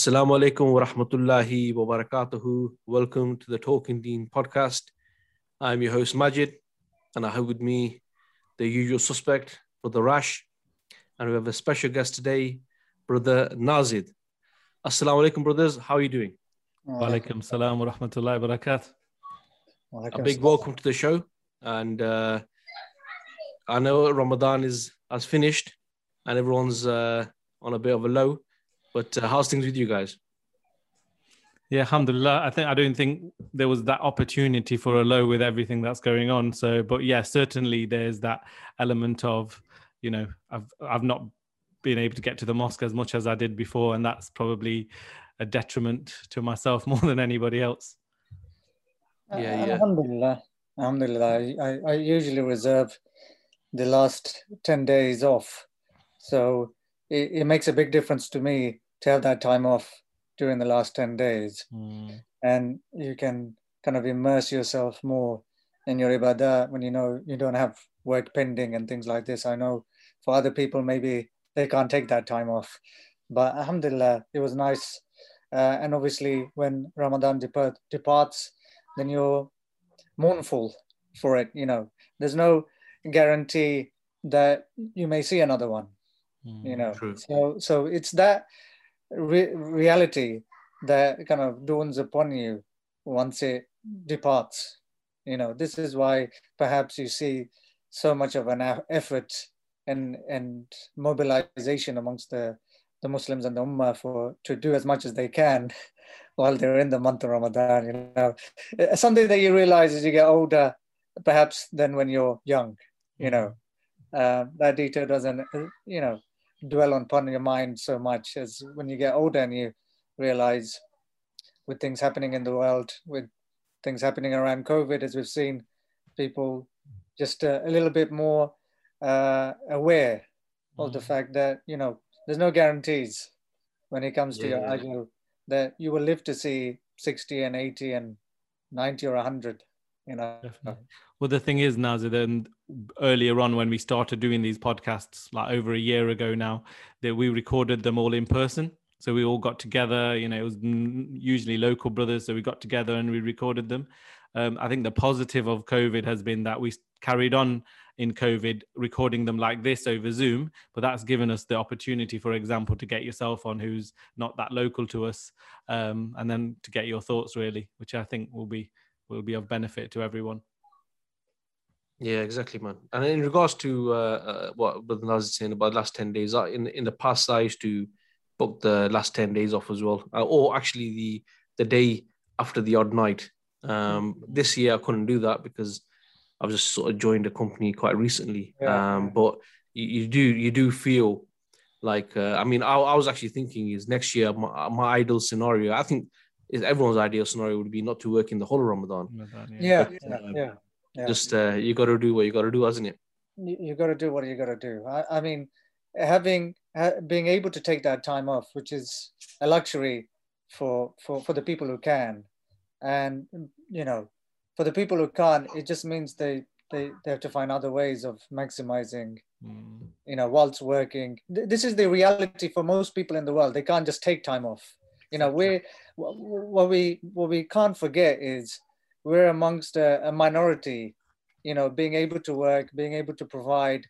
Assalamu alaikum wa rahmatullahi wa barakatuhu. Welcome to the Talking Deen podcast. I'm your host Majid, and I have with me the usual suspect, Brother Rash, and we have a special guest today, Brother Nazid. Assalamu alaikum, brothers. How are you doing? Wa alaikum salam wa rahmatullahi wa barakatuh. A big welcome to the show. And uh, I know Ramadan is has finished, and everyone's uh, on a bit of a low. But uh, how's things with you guys? Yeah, alhamdulillah. I think I don't think there was that opportunity for a low with everything that's going on. So, but yeah, certainly there's that element of, you know, I've I've not been able to get to the mosque as much as I did before, and that's probably a detriment to myself more than anybody else. Yeah, yeah. Alhamdulillah. Alhamdulillah. I, I usually reserve the last 10 days off. So it, it makes a big difference to me to have that time off during the last 10 days. Mm. And you can kind of immerse yourself more in your ibadah when you know you don't have work pending and things like this. I know for other people, maybe they can't take that time off. But alhamdulillah, it was nice. Uh, and obviously, when Ramadan depart, departs, then you're mournful for it. You know, there's no guarantee that you may see another one. You know, True. so so it's that re- reality that kind of dawns upon you once it departs. You know, this is why perhaps you see so much of an effort and and mobilization amongst the the Muslims and the Ummah for to do as much as they can while they're in the month of Ramadan. You know, Uh, something that you realize as you get older, perhaps than when you're young. You know, uh, that detail doesn't uh, you know dwell on upon your mind so much as when you get older and you realize with things happening in the world, with things happening around COVID, as we've seen, people just uh, a little bit more uh, aware of the Mm. fact that you know there's no guarantees when it comes to your Yeah. that you will live to see 60 and 80 and 90 or 100 you know Definitely. Well, the thing is, Nazir, then earlier on when we started doing these podcasts, like over a year ago now, that we recorded them all in person. So we all got together. You know, it was usually local brothers, so we got together and we recorded them. Um, I think the positive of COVID has been that we carried on in COVID recording them like this over Zoom, but that's given us the opportunity, for example, to get yourself on who's not that local to us, um, and then to get your thoughts really, which I think will be will be of benefit to everyone. Yeah, exactly, man. And in regards to uh, uh, what Brother Naz is saying about the last 10 days, I- in in the past, I used to book the last 10 days off as well, uh, or actually the, the day after the odd night. Um, this year, I couldn't do that because I've just sort of joined the company quite recently. Yeah. Um, but you, you do you do feel like, uh, I mean, I, I was actually thinking is next year, my, my ideal scenario, I think is everyone's ideal scenario would be not to work in the whole of Ramadan. yeah But, yeah, uh, yeah. yeah. Just uh, you got to do what you got to do, hasn't it? you, you got to do what you got to do. I, I mean, having ha, being able to take that time off, which is a luxury for for for the people who can, and you know, for the people who can't, it just means they they, they have to find other ways of maximizing Mm. you know whilst working Th- this is the reality for most people in the world they can't just take time off you know we what we what we can't forget is we're amongst a, a minority you know being able to work being able to provide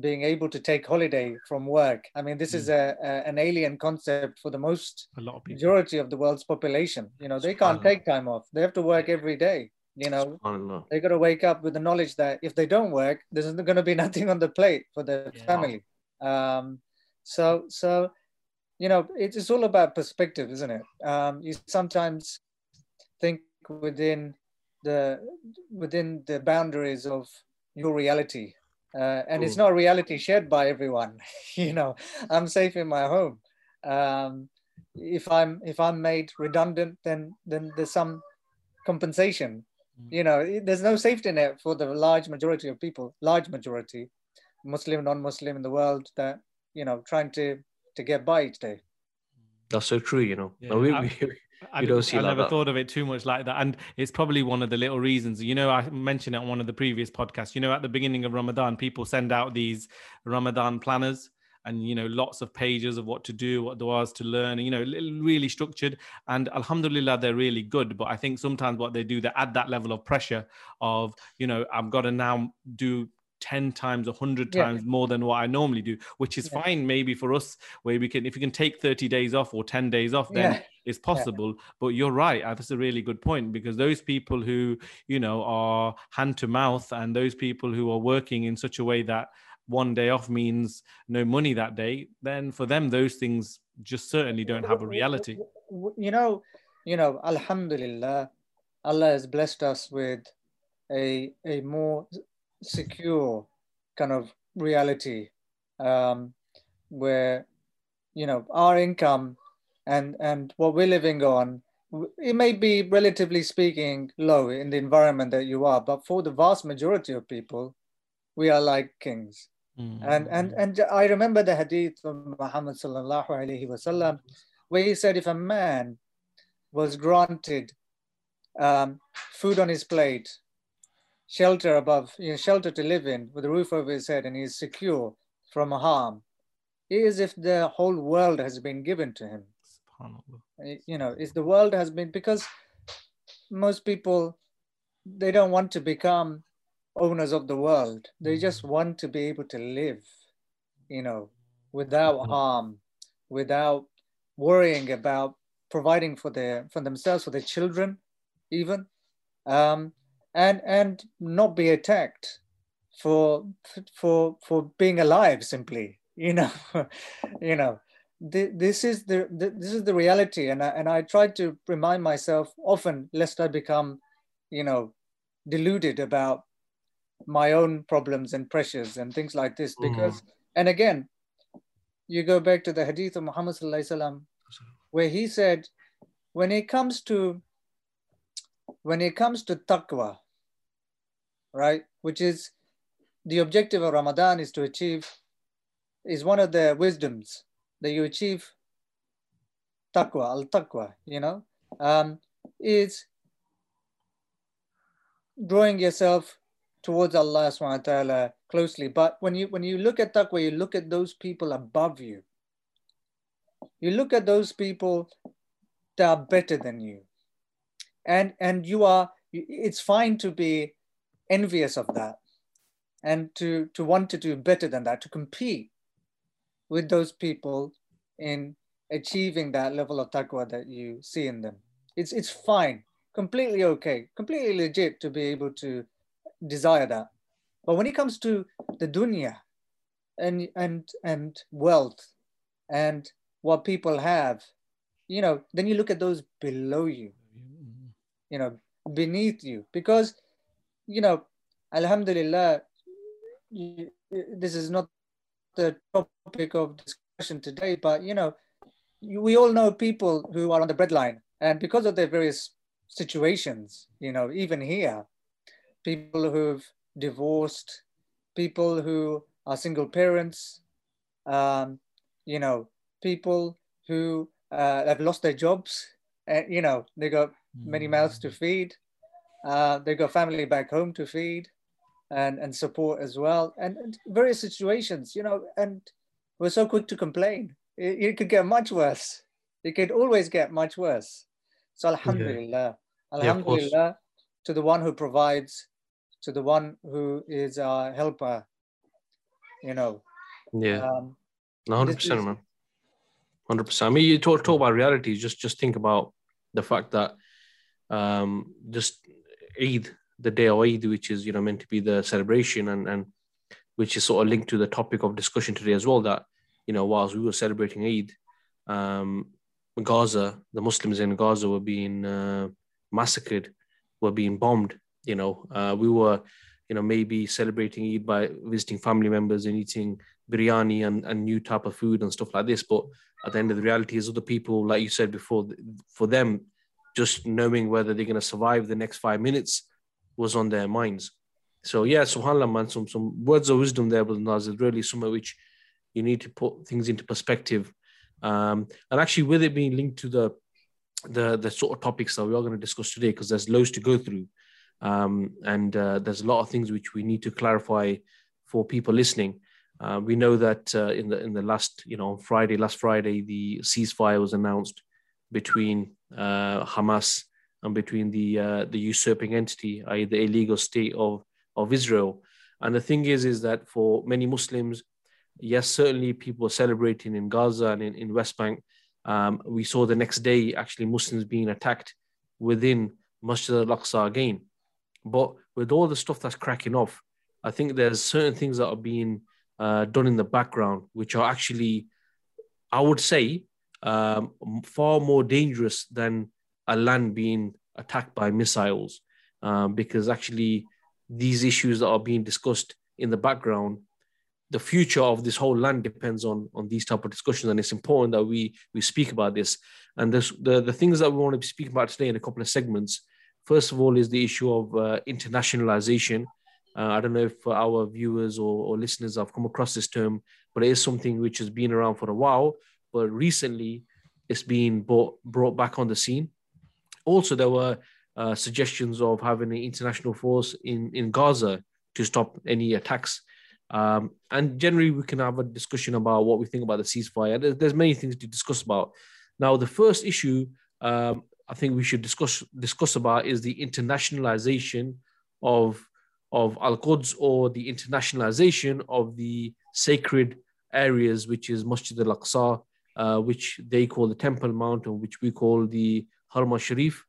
being able to take holiday from work. I mean this is a, a an alien concept for the most A lot of people. majority of the world's population. You know they can't take time off. They have to work every day you know. They got to wake up with the knowledge that if they don't work, there's going to be nothing on the plate for their Yeah. family. Um, so, so you know, it's, it's all about perspective, isn't it? Um, you sometimes think within the within the boundaries of your reality, uh, and it's not a reality shared by everyone. you know, I'm safe in my home. Um, if I'm if I'm made redundant, then then there's some compensation you know there's no safety net for the large majority of people large majority muslim non-muslim in the world that you know trying to to get by each day That's so true, you know. Yeah, No, we, I- we, I, don't see I like never that. thought of it too much like that. And it's probably one of the little reasons, you know, I mentioned it on one of the previous podcasts. You know, at the beginning of Ramadan, people send out these Ramadan planners and you know lots of pages of what to do what there was to learn you know really structured and alhamdulillah they're really good but i think sometimes what they do they add that level of pressure of you know i've got to now do 10 times 100 times yeah. more than what i normally do which is yeah. fine maybe for us where we can if you can take 30 days off or 10 days off then yeah. it's possible but you're right uh, that's a really good point because those people who you know are hand to mouth and those people who are working in such a way that one day off means no money that day then for them those things just certainly don't have a reality you know you know alhamdulillah allah has blessed us with a a more secure kind of reality um, where you know our income and and what we're living on it may be relatively speaking low in the environment that you are but for the vast majority of people we are like kings mm-hmm. and and and i remember the hadith of muhammad sallallahu alaihi wasallam where he said if a man was granted um, food on his plate shelter above, you know, shelter to live in with a roof over his head and he is secure from harm. It is if the whole world has been given to him. You know, if the world has been because most people they don't want to become owners of the world. They just mm-hmm. want to be able to live, you know, without mm-hmm. harm, without worrying about providing for their for themselves, for their children, even. Um, and and not be attacked for for for being alive simply you know you know this is the, this is the reality and I, and I try to remind myself often lest I become you know deluded about my own problems and pressures and things like this mm-hmm. because mm. and again you go back to the hadith of Muhammad where he said when it comes to when it comes to taqwa right? Which is the objective of Ramadan is to achieve, is one of the wisdoms that you achieve taqwa, al taqwa, you know, um, is drawing yourself towards Allah subhanahu wa ta'ala closely. But when you when you look at taqwa, you look at those people above you. You look at those people that are better than you. And and you are it's fine to be envious of that and to, to want to do better than that, to compete with those people in achieving that level of taqwa that you see in them. It's, it's fine, completely okay, completely legit to be able to desire that. But when it comes to the dunya and, and, and wealth and what people have, you know, then you look at those below you, mm-hmm. you know, beneath you, because you know, Alhamdulillah, this is not the topic of discussion today, but you know, we all know people who are on the breadline, and because of their various situations, you know, even here, people who've divorced, people who are single parents, um, you know, people who uh, have lost their jobs, and you know, they got many mouths to feed. Uh, they got family back home to feed and, and support as well. And, and various situations, you know, and we're so quick to complain. It, it, could get much worse. It could always get much worse. So Alhamdulillah. Yeah. Alhamdulillah yeah, to the one who provides, to the one who is our helper, you know. Yeah. Um, 100% man. 100%. I mean, you talk, talk about reality. Just, just think about the fact that um, just Eid, the day of Eid, which is you know meant to be the celebration and and which is sort of linked to the topic of discussion today as well. That you know whilst we were celebrating Eid, um, Gaza, the Muslims in Gaza were being uh, massacred, were being bombed. You know, uh, we were you know maybe celebrating Eid by visiting family members and eating biryani and, and new type of food and stuff like this. But at the end of the reality is other people, like you said before, for them just knowing whether they're going to survive the next five minutes was on their minds. So yeah, subhanAllah, man, some, some words of wisdom there, but Nazir, really somewhere which you need to put things into perspective. Um, and actually with it being linked to the, the, the sort of topics that we are going to discuss today, because there's loads to go through. Um, and uh, there's a lot of things which we need to clarify for people listening. Uh, we know that uh, in the in the last, you know, on Friday, last Friday, the ceasefire was announced between uh, Hamas and between the uh, the usurping entity, i.e., the illegal state of of Israel. And the thing is, is that for many Muslims, yes, certainly people are celebrating in Gaza and in, in West Bank. Um, we saw the next day actually Muslims being attacked within Masjid al-Aqsa again. But with all the stuff that's cracking off, I think there's certain things that are being uh, done in the background, which are actually, I would say, um, far more dangerous than a land being attacked by missiles, um, because actually these issues that are being discussed in the background, the future of this whole land depends on on these type of discussions, and it's important that we we speak about this. And this, the the things that we want to be speaking about today in a couple of segments. First of all, is the issue of uh, internationalization uh, I don't know if our viewers or, or, listeners have come across this term, but it is something which has been around for a while. But recently, it's been brought, brought back on the scene. Also, there were uh, suggestions of having an international force in, in Gaza to stop any attacks. Um, and generally, we can have a discussion about what we think about the ceasefire. There's, there's many things to discuss about. Now, the first issue um, I think we should discuss discuss about is the internationalization of of Al Quds or the internationalization of the sacred areas, which is Masjid al Aqsa, uh, which they call the Temple Mount, or which we call the Haram Sharif.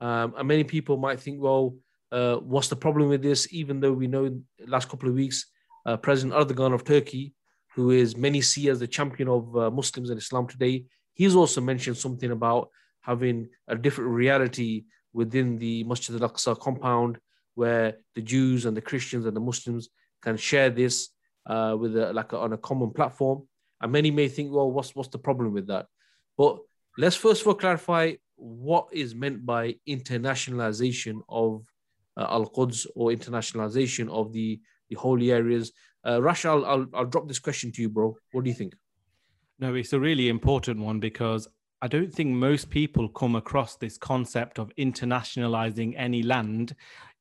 Um, and many people might think, well, uh, what's the problem with this? Even though we know last couple of weeks, uh, President Erdogan of Turkey, who is many see as the champion of uh, Muslims and Islam today, he's also mentioned something about having a different reality within the Masjid al Aqsa compound where the Jews and the Christians and the Muslims can share this uh, with a, like a, on a common platform. And many may think, well, what's what's the problem with that? But let's first of all clarify what is meant by internationalization of uh, Al Quds or internationalization of the the holy areas. Uh, I'll, I'll I'll drop this question to you, bro. What do you think? No, it's a really important one because I don't think most people come across this concept of internationalizing any land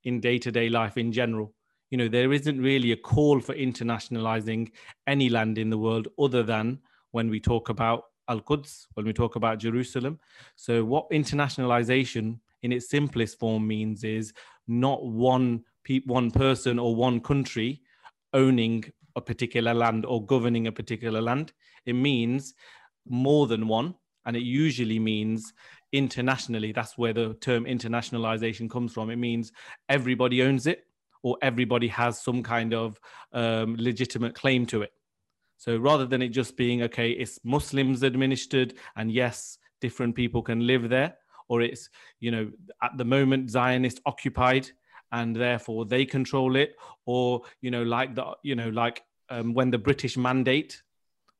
in day to day life in general. You know, there isn't really a call for internationalizing any land in the world other than when we talk about Al Quds, when we talk about Jerusalem. So, what internationalization in its simplest form means is not one pe- one person or one country owning a particular land or governing a particular land. It means more than one, and it usually means internationally. That's where the term internationalization comes from. It means everybody owns it or everybody has some kind of um, legitimate claim to it. So rather than it just being, okay, it's Muslims administered and yes, different people can live there, or it's, you know, at the moment Zionist occupied and therefore they control it, or, you know, like the, you know, like um, when the British mandate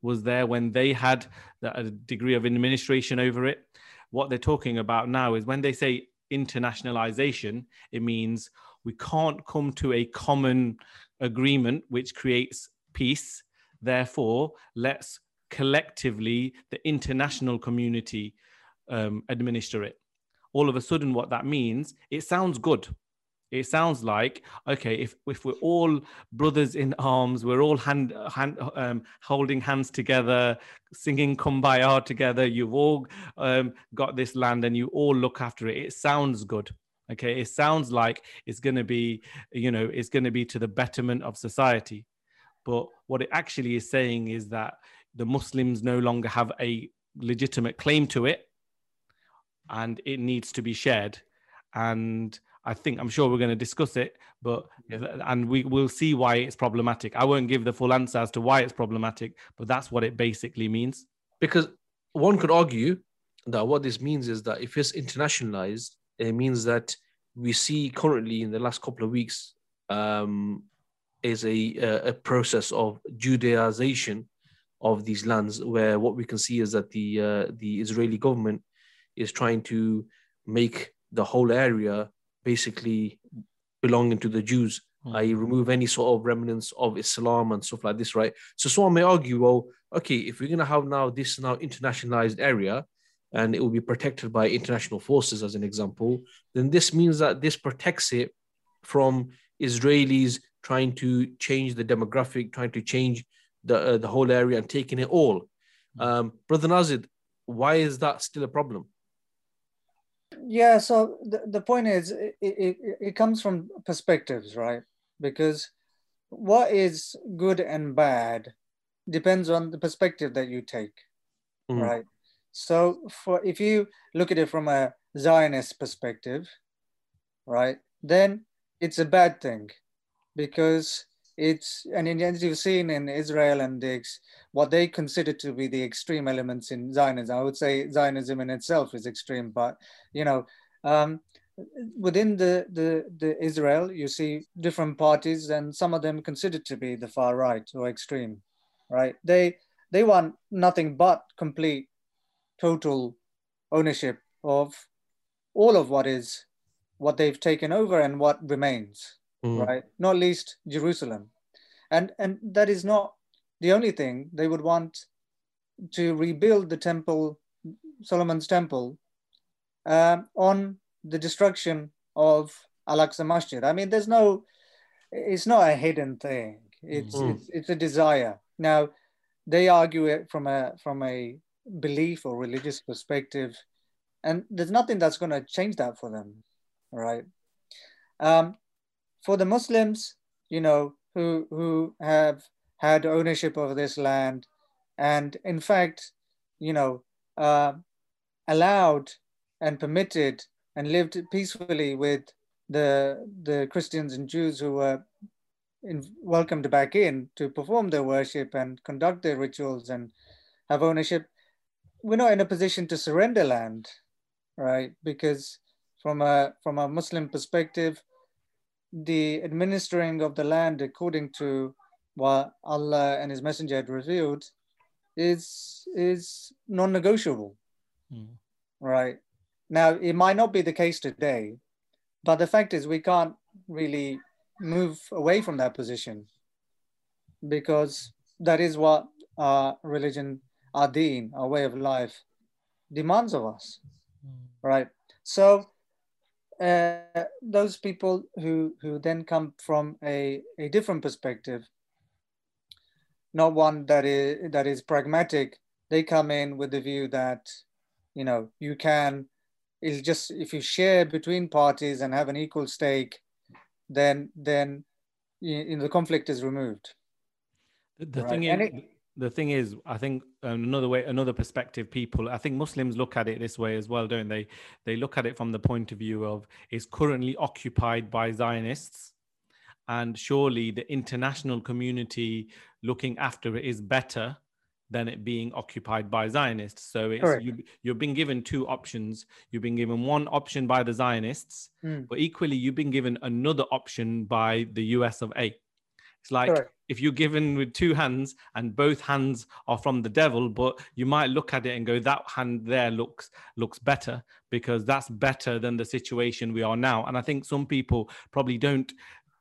was there, when they had a degree of administration over it, what they're talking about now is when they say internationalization, it means we can't come to a common agreement which creates peace. Therefore, let's collectively, the international community, um, administer it. All of a sudden, what that means, it sounds good. It sounds like okay, if if we're all brothers in arms, we're all hand hand um, holding hands together, singing "Kumbaya" together. You've all um, got this land, and you all look after it. It sounds good. Okay, it sounds like it's going to be, you know, it's going to be to the betterment of society. But what it actually is saying is that the Muslims no longer have a legitimate claim to it, and it needs to be shared. And I think I'm sure we're going to discuss it, but yeah. and we will see why it's problematic. I won't give the full answer as to why it's problematic, but that's what it basically means. Because one could argue that what this means is that if it's internationalized, it means that we see currently in the last couple of weeks um, is a, a process of Judaization of these lands, where what we can see is that the uh, the Israeli government is trying to make the whole area basically belonging to the Jews. Mm. I remove any sort of remnants of Islam and stuff like this, right? So someone may argue, well, okay, if we're gonna have now this now internationalized area and it will be protected by international forces, as an example, then this means that this protects it from Israelis trying to change the demographic, trying to change the uh, the whole area and taking it all. Um, Brother Nazid, why is that still a problem? Yeah, so the, the point is, it, it, it comes from perspectives, right? Because what is good and bad depends on the perspective that you take, Mhm. right? So, for if you look at it from a Zionist perspective, right, then it's a bad thing because it's and as you've seen in Israel and the, what they consider to be the extreme elements in Zionism. I would say Zionism in itself is extreme, but you know, um, within the, the the Israel, you see different parties, and some of them considered to be the far right or extreme, right? They they want nothing but complete, total ownership of all of what is what they've taken over and what remains Mhm. right? Not least Jerusalem, and and that is not the only thing they would want to rebuild the temple, Solomon's temple, um, on the destruction of Al-Aqsa Masjid. I mean, there's no, it's not a hidden thing. It's Mhm. it's, it's a desire. Now, they argue it from a from a belief or religious perspective, and there's nothing that's going to change that for them, right? Um, for the Muslims, you know, who who have had ownership of this land, and in fact, you know, uh, allowed and permitted and lived peacefully with the the Christians and Jews who were in, welcomed back in to perform their worship and conduct their rituals and have ownership. We're not in a position to surrender land, right? Because from a from a Muslim perspective, the administering of the land according to what Allah and His Messenger had revealed is is non-negotiable. Mm. Right. Now it might not be the case today, but the fact is we can't really move away from that position because that is what our religion, our deen, our way of life demands of us right? So uh, those people who who then come from a, a different perspective not one that is that is pragmatic they come in with the view that you know you can it's just if you share between parties and have an equal stake then then know, the conflict is removed. The, the Right. thing is, the thing is, I think um, another way, another perspective, people, I think Muslims look at it this way as well, don't they? They look at it from the point of view of it's currently occupied by Zionists, and surely the international community looking after it is better than it being occupied by Zionists. So it's Correct. you, you've been given two options. You've been given one option by the Zionists, Mm. but equally you've been given another option by the US of A. It's like Correct. if you're given with two hands and both hands are from the devil, but you might look at it and go, that hand there looks looks better because that's better than the situation we are now. And I think some people probably don't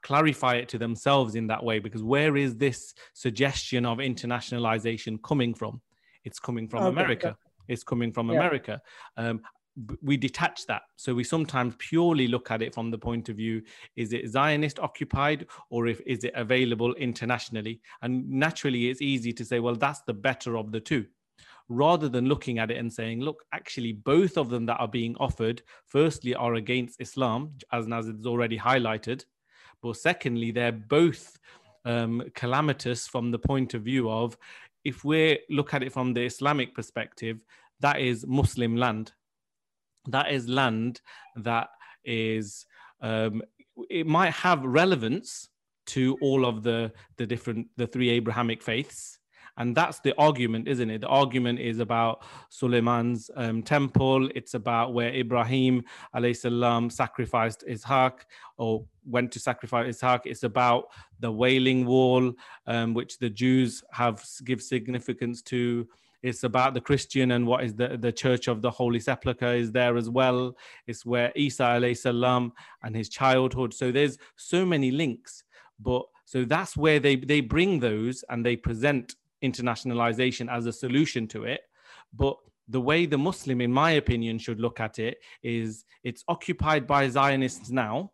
clarify it to themselves in that way because where is this suggestion of internationalization coming from? It's coming from Okay. America. It's coming from Yeah. America. Um, we detach that. So we sometimes purely look at it from the point of view is it Zionist occupied or if is it available internationally? And naturally, it's easy to say, well, that's the better of the two. Rather than looking at it and saying, look, actually, both of them that are being offered, firstly, are against Islam, as Nazid's already highlighted. But secondly, they're both um, calamitous from the point of view of if we look at it from the Islamic perspective, that is Muslim land. That is land that is, um, it might have relevance to all of the the different the three Abrahamic faiths, and that's the argument, isn't it? The argument is about Suleiman's um, temple. It's about where Ibrahim salam sacrificed Ishaq or went to sacrifice Ishaq. It's about the Wailing Wall, um, which the Jews have give significance to. It's about the Christian and what is the, the Church of the Holy Sepulchre is there as well. It's where Isa salam and his childhood. So there's so many links, but so that's where they they bring those and they present internationalization as a solution to it. But the way the Muslim, in my opinion, should look at it is it's occupied by Zionists now.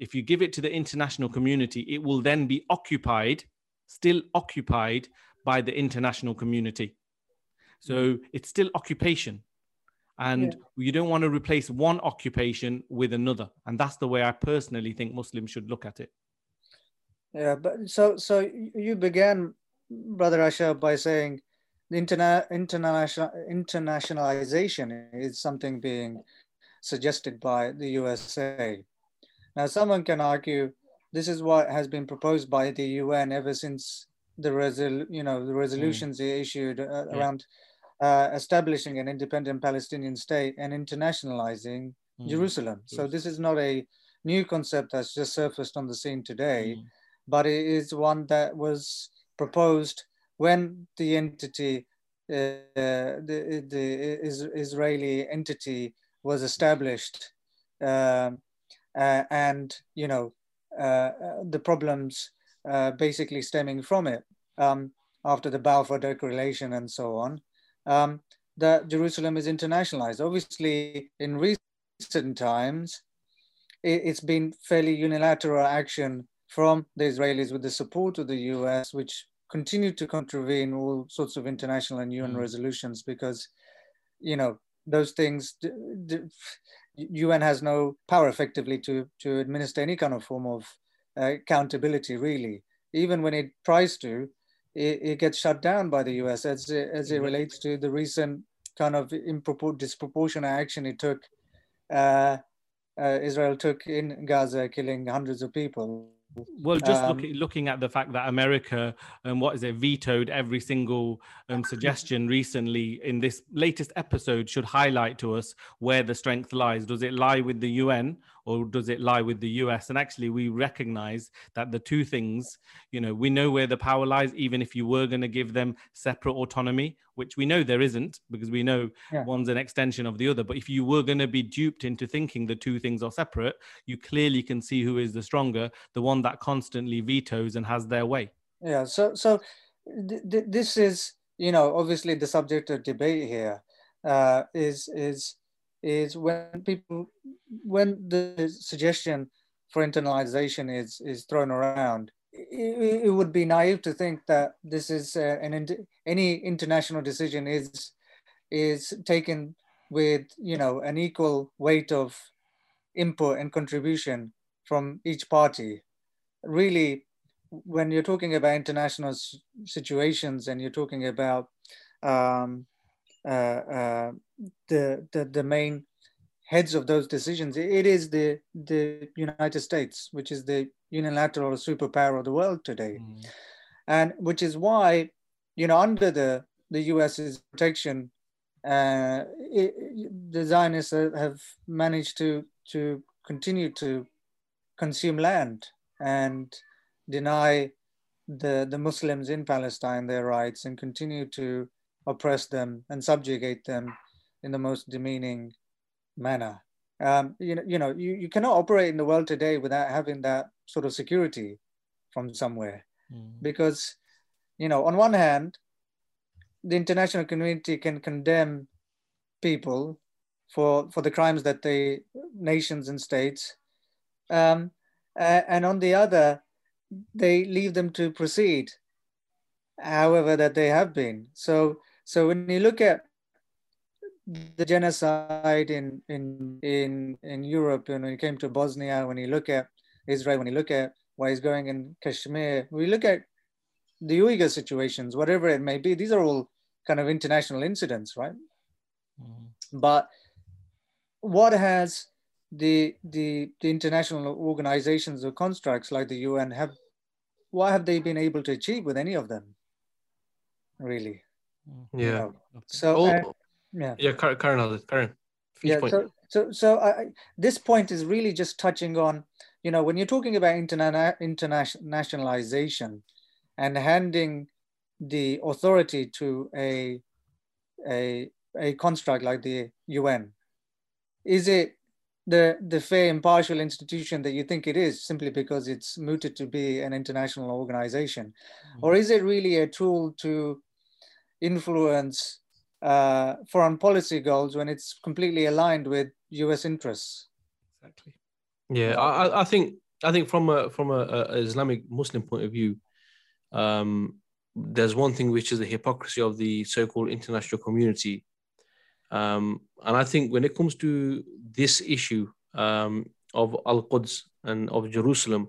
If you give it to the international community, it will then be occupied, still occupied by the international community. So it's still occupation. And yeah. you don't want to replace one occupation with another. And that's the way I personally think Muslims should look at it. Yeah, but so so you began, Brother Asha, by saying the interna- international internationalization is something being suggested by the USA. Now, someone can argue this is what has been proposed by the UN ever since the resol- you know the resolutions mm. issued uh, yeah. around uh, establishing an independent Palestinian state and internationalizing mm. Jerusalem. Yes. So this is not a new concept that's just surfaced on the scene today, mm. but it is one that was proposed when the entity, uh, the, the is, Israeli entity was established, um, uh, and you know uh, the problems uh, basically stemming from it um, after the Balfour Declaration and so on um, that Jerusalem is internationalized. Obviously, in recent times, it, it's been fairly unilateral action from the Israelis with the support of the US, which continue to contravene all sorts of international and UN mm. resolutions because, you know, those things, the, UN has no power effectively to, to administer any kind of form of uh, accountability, really. Even when it tries to, it, it gets shut down by the US as it, as it relates to the recent kind of disproportionate action it took, uh, uh, Israel took in Gaza, killing hundreds of people. Well, just um, looking looking at the fact that America, um, what is it, vetoed every single um, suggestion recently in this latest episode should highlight to us where the strength lies. Does it lie with the UN or does it lie with the US? And actually, we recognize that the two things, you know, we know where the power lies, even if you were going to give them separate autonomy, which we know there isn't because we know yeah. one's an extension of the other. But if you were going to be duped into thinking the two things are separate, you clearly can see who is the stronger, the one that constantly vetoes and has their way. Yeah. So, so th- th- this is, you know, obviously the subject of debate here uh, is is is when people when the suggestion for internalization is is thrown around it, it would be naive to think that this is uh, an any international decision is is taken with you know an equal weight of input and contribution from each party. Really when you're talking about international situations and you're talking about um, the, the, the main heads of those decisions, it is the, the United States, which is the unilateral superpower of the world today. Mm. And which is why, you know, under the, the US's protection, uh, it, the Zionists have managed to, to continue to consume land and deny the, the Muslims in Palestine their rights and continue to oppress them and subjugate them in the most demeaning manner. Um, you know, you know, you, you cannot operate in the world today without having that sort of security from somewhere, mm. because, you know, on one hand, the international community can condemn people for for the crimes that they nations and states, um, and on the other, they leave them to proceed, however that they have been. So so when you look at the genocide in in in in Europe, and when it came to Bosnia, when you look at Israel, when you look at what is going in Kashmir, we look at the Uyghur situations, whatever it may be. These are all kind of international incidents, right? Mm-hmm. But what has the, the the international organizations or constructs like the UN have what have they been able to achieve with any of them? Really? Mm-hmm. Yeah. You know? So oh, uh, yeah, yeah, Karen, Karen, Karen. Yeah. Point. So so so I, this point is really just touching on, you know, when you're talking about interna- internationalization and handing the authority to a a a construct like the UN, is it the the fair impartial institution that you think it is simply because it's mooted to be an international organization, mm-hmm. or is it really a tool to influence uh, foreign policy goals when it's completely aligned with U.S. interests. Exactly. Yeah, I, I think I think from a from a, a Islamic Muslim point of view, um, there's one thing which is the hypocrisy of the so-called international community. Um, and I think when it comes to this issue um, of Al-Quds and of Jerusalem,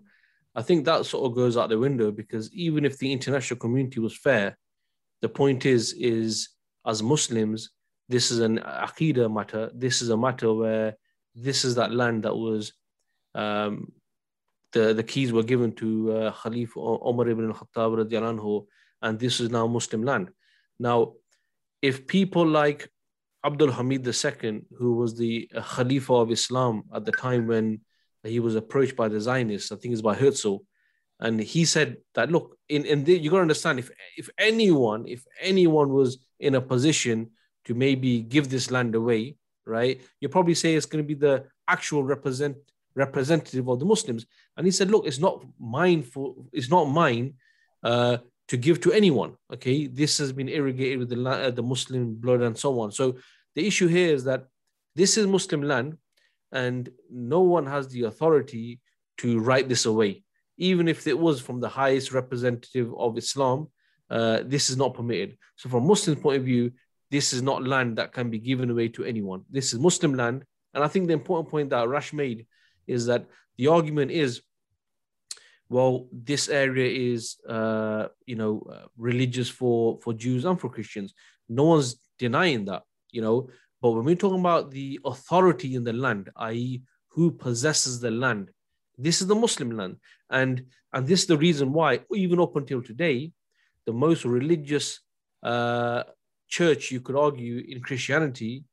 I think that sort of goes out the window because even if the international community was fair, the point is, is as Muslims, this is an aqidah matter. This is a matter where this is that land that was um, the, the keys were given to uh, Khalifa Umar ibn al-Khattab anhu, and this is now Muslim land. Now, if people like Abdul Hamid II, who was the uh, Khalifa of Islam at the time when he was approached by the Zionists, I think it's by Herzl, and he said that look, in, in the, you got to understand if if anyone, if anyone was in a position to maybe give this land away, right? You probably say it's going to be the actual represent representative of the Muslims. And he said, look, it's not mine for it's not mine uh, to give to anyone. Okay, this has been irrigated with the uh, the Muslim blood and so on. So the issue here is that this is Muslim land, and no one has the authority to write this away, even if it was from the highest representative of Islam. Uh, this is not permitted. So, from Muslim point of view, this is not land that can be given away to anyone. This is Muslim land. And I think the important point that Rash made is that the argument is, well, this area is, uh, you know, uh, religious for, for Jews and for Christians. No one's denying that, you know. But when we're talking about the authority in the land, i.e., who possesses the land, this is the Muslim land. And, and this is the reason why, even up until today, the most religious uh, church, you could argue, in Christianity,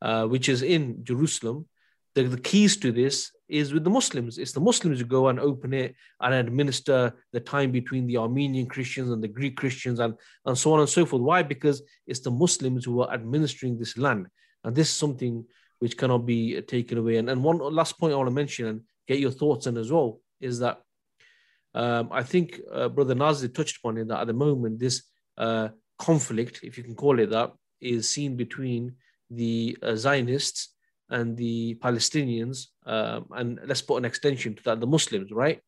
uh, which is in Jerusalem, the, the keys to this is with the Muslims. It's the Muslims who go and open it and administer the time between the Armenian Christians and the Greek Christians and, and so on and so forth. Why? Because it's the Muslims who are administering this land. And this is something which cannot be taken away. And, and one last point I want to mention and get your thoughts on as well is that um, I think uh, Brother Nazir touched upon it that at the moment, this uh, conflict, if you can call it that, is seen between the uh, Zionists and the Palestinians, um, and let's put an extension to that, the Muslims, right?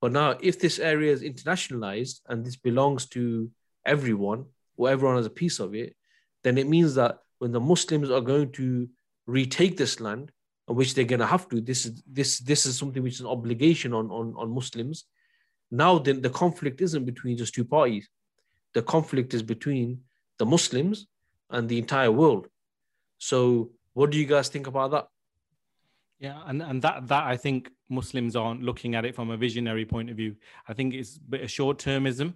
But now, if this area is internationalized and this belongs to everyone, or everyone has a piece of it, then it means that when the Muslims are going to retake this land, which they're going to have to, this is this this is something which is an obligation on on, on Muslims. Now, then the conflict isn't between just two parties the conflict is between the Muslims and the entire world. So, what do you guys think about that? Yeah, and, and that that I think Muslims aren't looking at it from a visionary point of view. I think it's a bit of short termism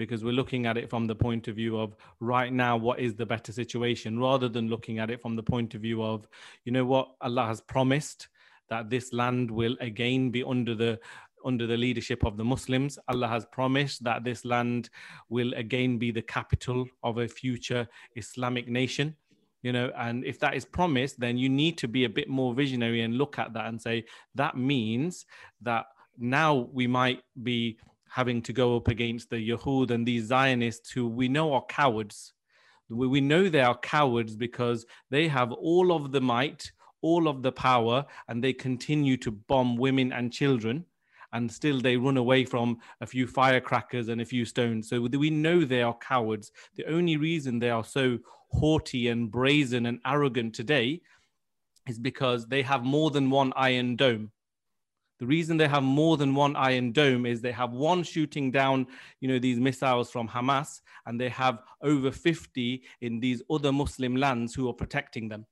because we're looking at it from the point of view of right now, what is the better situation, rather than looking at it from the point of view of, you know what, Allah has promised that this land will again be under the under the leadership of the Muslims. Allah has promised that this land will again be the capital of a future Islamic nation. You know, and if that is promised, then you need to be a bit more visionary and look at that and say that means that now we might be having to go up against the Yahud and these Zionists who we know are cowards. We know they are cowards because they have all of the might, all of the power, and they continue to bomb women and children and still they run away from a few firecrackers and a few stones. So we know they are cowards. The only reason they are so haughty and brazen and arrogant today is because they have more than one iron dome. The reason they have more than one iron dome is they have one shooting down, you know, these missiles from Hamas, and they have over 50 in these other Muslim lands who are protecting them.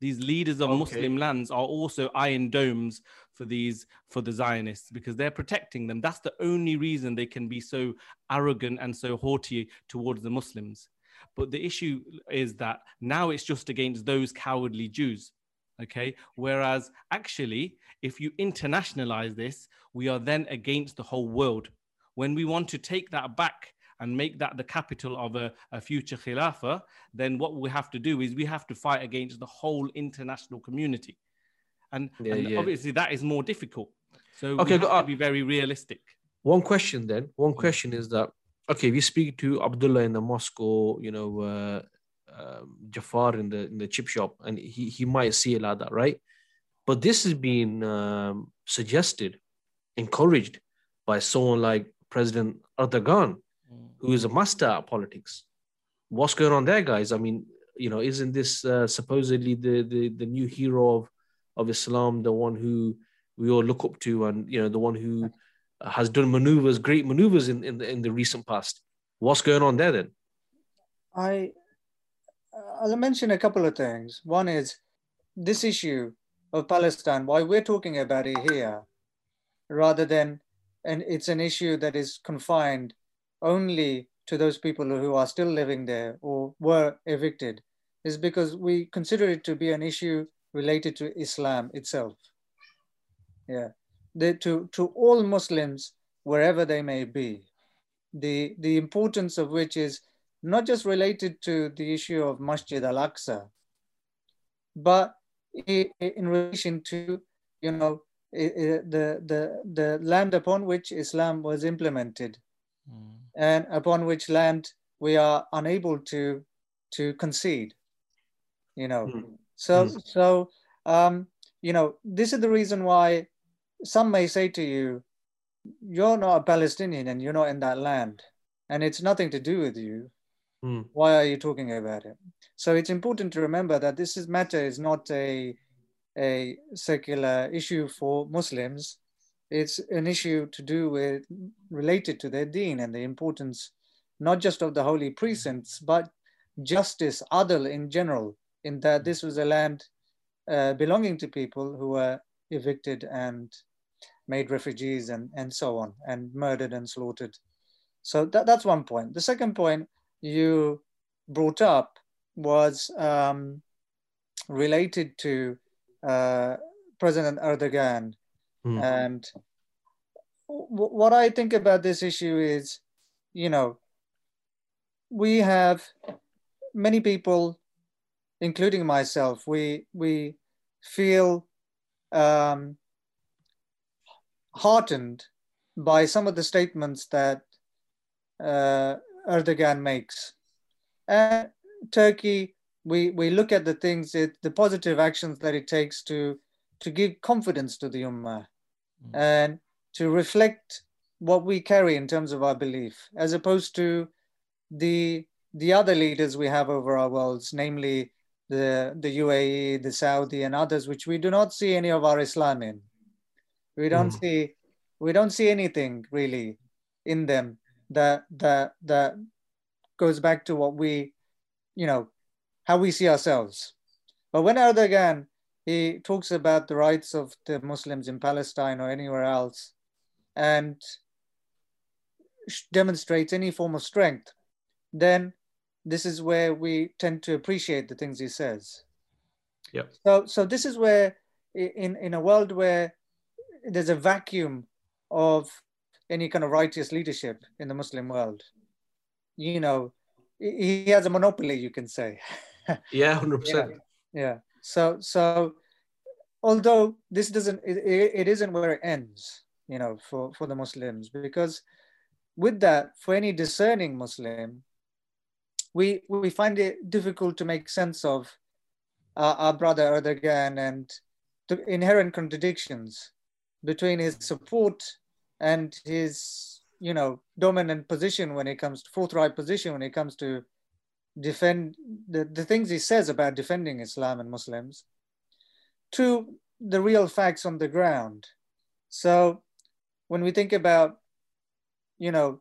These leaders of okay. Muslim lands are also iron domes for these for the Zionists because they're protecting them. That's the only reason they can be so arrogant and so haughty towards the Muslims. But the issue is that now it's just against those cowardly Jews. Okay. Whereas actually, if you internationalize this, we are then against the whole world. When we want to take that back and make that the capital of a, a future khilafah, then what we have to do is we have to fight against the whole international community. And, yeah, and yeah. obviously that is more difficult. So okay, we have to be very realistic. One question then, one question is that, okay, if you speak to Abdullah in the mosque or, you know, uh, uh, Jafar in the in the chip shop, and he, he might see it like that, right? But this has been um, suggested, encouraged by someone like President Erdogan, who is a master at politics. What's going on there, guys? I mean, you know, isn't this uh, supposedly the, the the new hero of of Islam, the one who we all look up to, and you know, the one who has done maneuvers, great maneuvers in in the, in the recent past? What's going on there then? I I'll mention a couple of things. One is this issue of Palestine. Why we're talking about it here, rather than, and it's an issue that is confined only to those people who are still living there or were evicted is because we consider it to be an issue related to Islam itself. Yeah, the, to, to all Muslims, wherever they may be, the, the importance of which is not just related to the issue of Masjid al-Aqsa, but in relation to, you know, the, the, the land upon which Islam was implemented mm. and upon which land we are unable to, to concede, you know. Mm. So, mm. so um, you know, this is the reason why some may say to you, you're not a Palestinian and you're not in that land and it's nothing to do with you. Mm. Why are you talking about it? So it's important to remember that this is, matter is not a, a secular issue for Muslims. It's an issue to do with related to their deen and the importance not just of the holy precincts, but justice, adl in general, in that this was a land uh, belonging to people who were evicted and made refugees and, and so on, and murdered and slaughtered. So that, that's one point. The second point you brought up was um, related to uh, President Erdogan. Mm. And what I think about this issue is, you know, we have many people, including myself, we we feel um, heartened by some of the statements that uh, Erdogan makes. And Turkey, we, we look at the things, it, the positive actions that it takes to, to give confidence to the Ummah mm. and to reflect what we carry in terms of our belief, as opposed to the, the other leaders we have over our worlds, namely the, the UAE, the Saudi, and others, which we do not see any of our Islam in. We don't mm. see we don't see anything really in them that that that goes back to what we, you know, how we see ourselves. But when Erdogan he talks about the rights of the Muslims in Palestine or anywhere else, and demonstrates any form of strength, then this is where we tend to appreciate the things he says. Yeah. So so this is where in in a world where there's a vacuum of any kind of righteous leadership in the Muslim world. You know, he has a monopoly, you can say. yeah, hundred percent. Yeah. So so, although this doesn't, it, it isn't where it ends. You know, for for the Muslims, because with that, for any discerning Muslim, we we find it difficult to make sense of uh, our brother Erdogan and the inherent contradictions between his support and his you know dominant position when it comes to forthright position when it comes to defend the, the things he says about defending islam and muslims to the real facts on the ground. So when we think about you know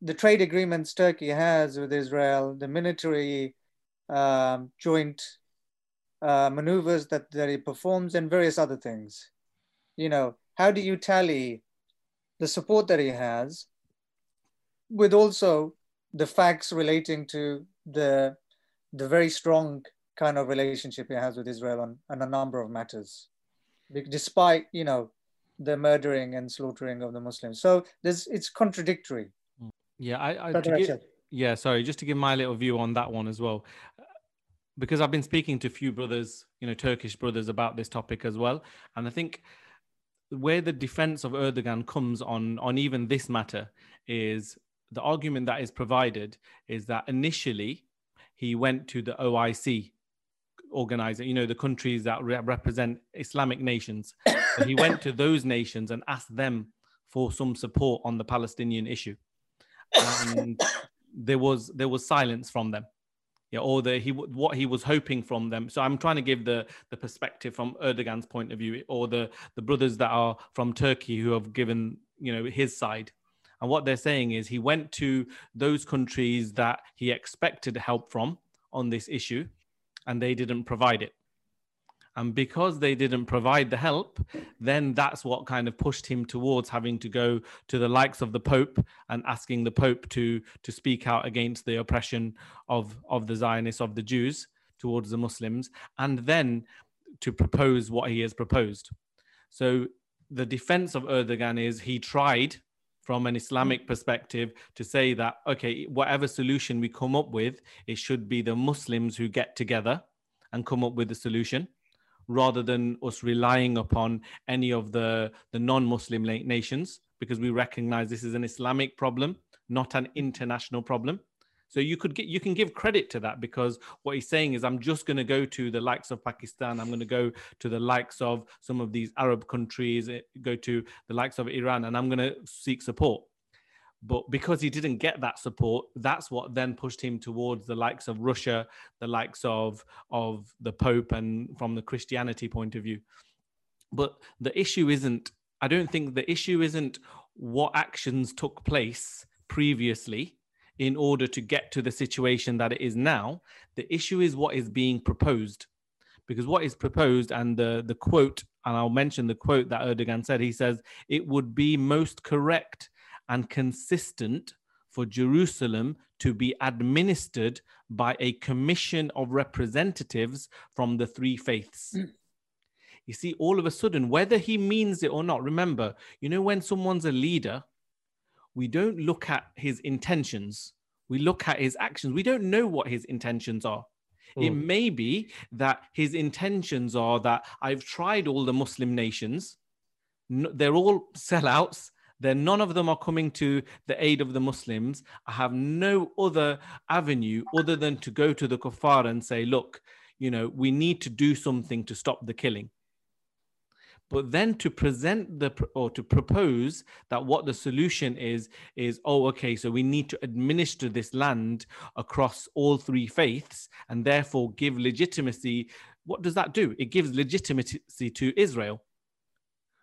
the trade agreements turkey has with israel the military um, joint uh, maneuvers that, that it performs and various other things you know how do you tally the support that he has with also the facts relating to the the very strong kind of relationship he has with Israel on, on a number of matters, despite you know the murdering and slaughtering of the Muslims. So there's it's contradictory. Yeah, I, I give, yeah, sorry, just to give my little view on that one as well, because I've been speaking to a few brothers, you know, Turkish brothers about this topic as well, and I think where the defense of Erdogan comes on on even this matter is the argument that is provided is that initially he went to the OIC organizer, you know, the countries that re- represent Islamic nations. so he went to those nations and asked them for some support on the Palestinian issue. and there was there was silence from them yeah, or the he what he was hoping from them. So I'm trying to give the the perspective from Erdogan's point of view, or the the brothers that are from Turkey who have given you know his side. And what they're saying is he went to those countries that he expected help from on this issue, and they didn't provide it. And because they didn't provide the help, then that's what kind of pushed him towards having to go to the likes of the Pope and asking the Pope to, to speak out against the oppression of, of the Zionists, of the Jews towards the Muslims, and then to propose what he has proposed. So the defense of Erdogan is he tried from an Islamic mm. perspective to say that, okay, whatever solution we come up with, it should be the Muslims who get together and come up with a solution rather than us relying upon any of the, the non-Muslim nations, because we recognize this is an Islamic problem, not an international problem. So you could get you can give credit to that because what he's saying is I'm just going to go to the likes of Pakistan, I'm going to go to the likes of some of these Arab countries, eh, go to the likes of Iran, and I'm going to seek support. But because he didn't get that support, that's what then pushed him towards the likes of Russia, the likes of, of the Pope, and from the Christianity point of view. But the issue isn't, I don't think the issue isn't what actions took place previously in order to get to the situation that it is now. The issue is what is being proposed. Because what is proposed, and the, the quote, and I'll mention the quote that Erdogan said, he says, it would be most correct and consistent for Jerusalem to be administered by a commission of representatives from the three faiths. Mm. You see, all of a sudden, whether he means it or not, remember, you know, when someone's a leader, we don't look at his intentions, we look at his actions. We don't know what his intentions are. Mm. It may be that his intentions are that I've tried all the Muslim nations, they're all sellouts then none of them are coming to the aid of the Muslims. I have no other avenue other than to go to the kuffar and say, look, you know, we need to do something to stop the killing. But then to present the or to propose that what the solution is is oh okay so we need to administer this land across all three faiths and therefore give legitimacy. What does that do? It gives legitimacy to Israel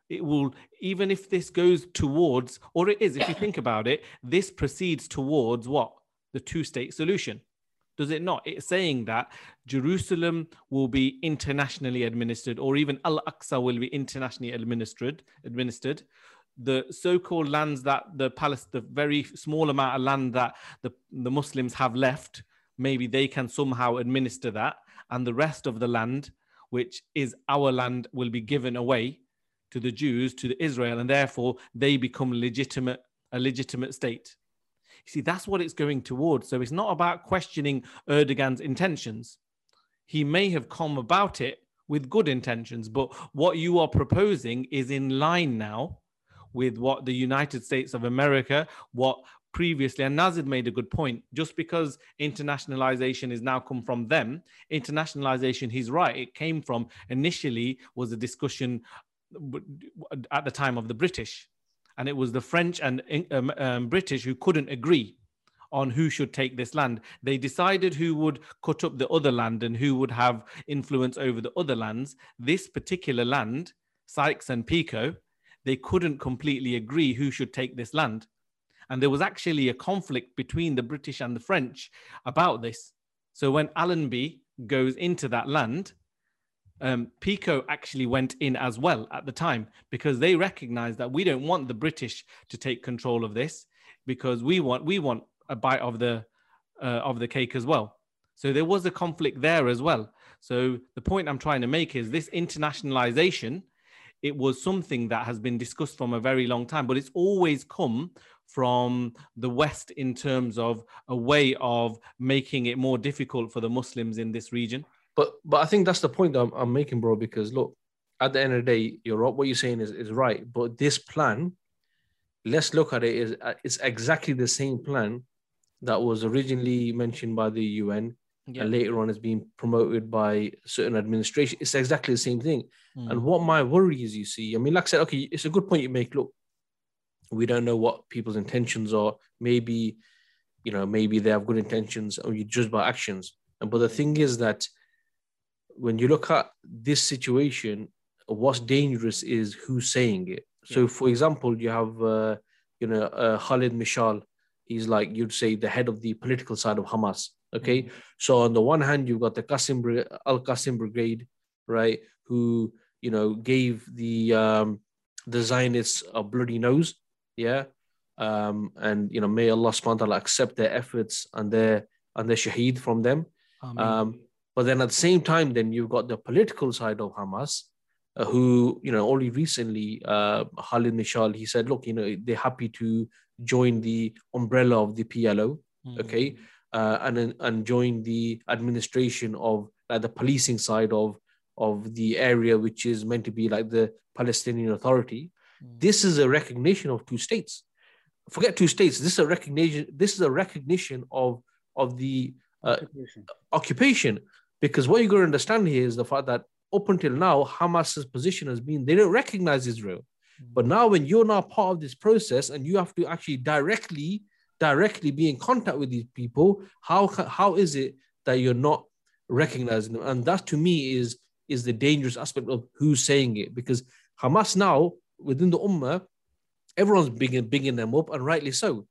it will even if this goes towards or it is if you think about it this proceeds towards what? The two state solution. Does it not? It's saying that jerusalem will be internationally administered or even al-aqsa will be internationally administered administered. The so-called lands that the palace the very small amount of land that the, the muslims have left maybe they can somehow administer that. And the rest of the land which is our land will be given away to the Jews, to Israel, and therefore they become legitimate, a legitimate state. You see, that's what it's going towards. So it's not about questioning Erdogan's intentions. He may have come about it with good intentions, but what you are proposing is in line now with what the United States of America, what previously, and Nazid made a good point. Just because internationalization is now come from them, internationalization, he's right, it came from initially was a discussion at the time of the British. And it was the French and um, um, British who couldn't agree on who should take this land. They decided who would cut up the other land and who would have influence over the other lands. This particular land, Sykes and Picot, they couldn't completely agree who should take this land. And there was actually a conflict between the British and the French about this. So when Allenby goes into that land, um, Picot actually went in as well at the time because they recognized that we don't want the British to take control of this because we want we want a bite of the uh, of the cake as well. So there was a conflict there as well. So the point I'm trying to make is this internationalization. It was something that has been discussed from a very long time, but it's always come from the West in terms of a way of making it more difficult for the Muslims in this region. But but I think that's the point that I'm, I'm making, bro. Because look, at the end of the day, you're right. What you're saying is, is right. But this plan, let's look at it. Is uh, it's exactly the same plan that was originally mentioned by the UN yeah. and later on is being promoted by certain administration. It's exactly the same thing. Mm. And what my worry is, you see, I mean, like I said, okay, it's a good point you make. Look, we don't know what people's intentions are. Maybe, you know, maybe they have good intentions, or you judge by actions. But the thing is that when you look at this situation, what's dangerous is who's saying it. So, for example, you have, uh, you know, uh, Khalid Mishal. He's like you'd say the head of the political side of Hamas. Okay, mm-hmm. so on the one hand, you've got the Qassam Al Qassam Brigade, right, who you know gave the um, the Zionists a bloody nose, yeah, um, and you know may Allah subhanahu wa ta'ala accept their efforts and their and their shaheed from them. Um, but then at the same time, then you've got the political side of Hamas, uh, who you know only recently, uh, Khalid Mishal, he said, look, you know they're happy to join the umbrella of the PLO, mm-hmm. okay, uh, and and join the administration of like the policing side of of the area which is meant to be like the Palestinian Authority. Mm. This is a recognition of two states. Forget two states. This is a recognition. This is a recognition of of the uh, occupation. occupation. Because what you're going to understand here is the fact that up until now, Hamas's position has been they don't recognize Israel. Mm. But now, when you're now part of this process and you have to actually directly, directly be in contact with these people, how how is it that you're not recognizing them? And that to me is is the dangerous aspect of who's saying it because Hamas now within the Ummah, everyone's bigging, bigging them up and rightly so.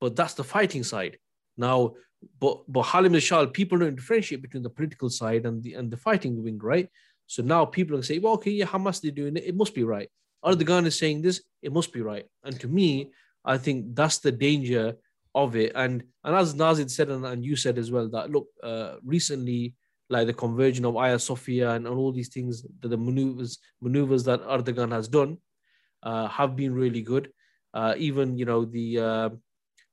But that's the fighting side. Now, but but Khalid Mishal, people don't differentiate between the political side and the and the fighting wing, right? So now people are say, well, okay, yeah, Hamas they're doing it, it must be right. Erdogan is saying this, it must be right. And to me, I think that's the danger of it. And and as Nazid said and, and you said as well that look, uh, recently like the conversion of Hagia Sophia and, and all these things, the, the maneuvers maneuvers that Erdogan has done uh, have been really good. Uh, even you know the uh,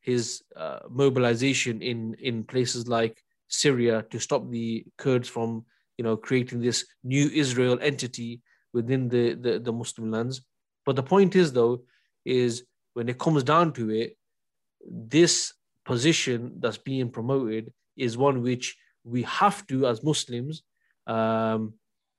his uh, mobilization in in places like Syria to stop the Kurds from you know creating this new Israel entity within the, the, the Muslim lands. But the point is though, is when it comes down to it, this position that's being promoted is one which we have to, as Muslims, um,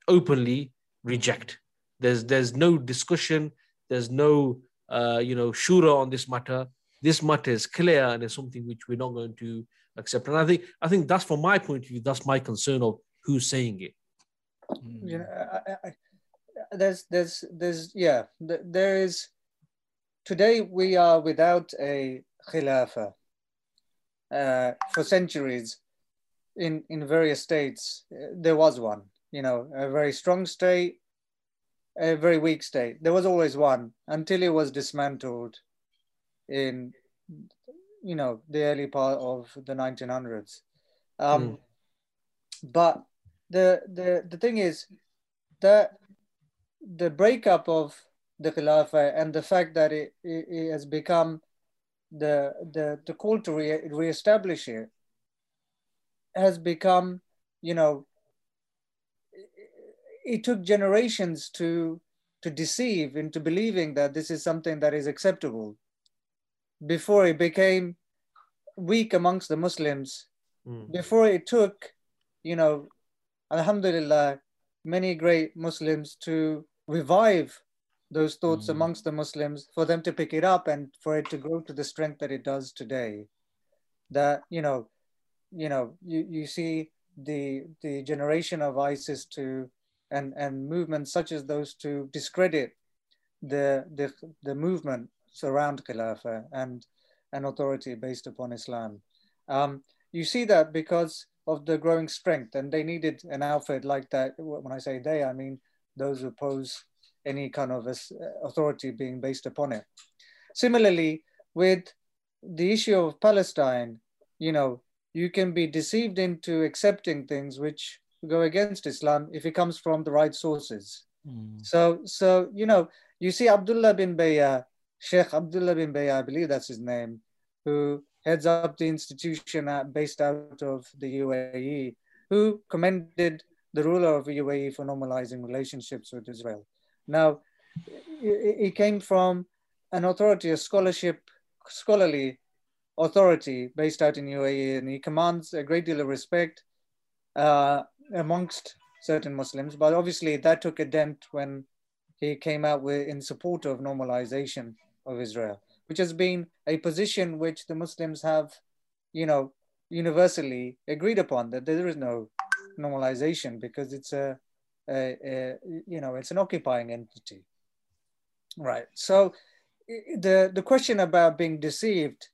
openly reject. There's there's no discussion. There's no uh, you know shura on this matter. This matter is clear and it's something which we're not going to accept. And I think I think that's from my point of view. That's my concern of who's saying it. You know, I, I, there's there's there's yeah there is today we are without a khilafah uh, for centuries in in various states there was one you know a very strong state a very weak state there was always one until it was dismantled in you know the early part of the 1900s um, mm. but the the the thing is that the breakup of the Khilafah and the fact that it, it, it has become the the the call to re- reestablish it has become, you know, it took generations to to deceive into believing that this is something that is acceptable before it became weak amongst the Muslims, mm. before it took, you know, Alhamdulillah, many great Muslims to revive those thoughts mm. amongst the Muslims, for them to pick it up and for it to grow to the strength that it does today. That, you know, you know, you, you see the the generation of ISIS to and and movements such as those to discredit the the the movement around Khilafah and an authority based upon Islam. Um, you see that because of the growing strength, and they needed an outfit like that. When I say they, I mean those who oppose any kind of authority being based upon it. Similarly, with the issue of Palestine, you know, you can be deceived into accepting things which go against Islam if it comes from the right sources. Mm. So, so you know, you see Abdullah bin Bayya, Sheikh Abdullah bin Bayya, I believe that's his name, who heads up the institution based out of the UAE, who commended the ruler of UAE for normalizing relationships with Israel. Now, he came from an authority, a scholarship, scholarly authority based out in UAE, and he commands a great deal of respect uh, amongst certain Muslims. But obviously, that took a dent when he came out with in support of normalization of Israel, which has been a position which the Muslims have, you know, universally agreed upon that there is no normalization because it's a, a, a you know it's an occupying entity, right? So the the question about being deceived,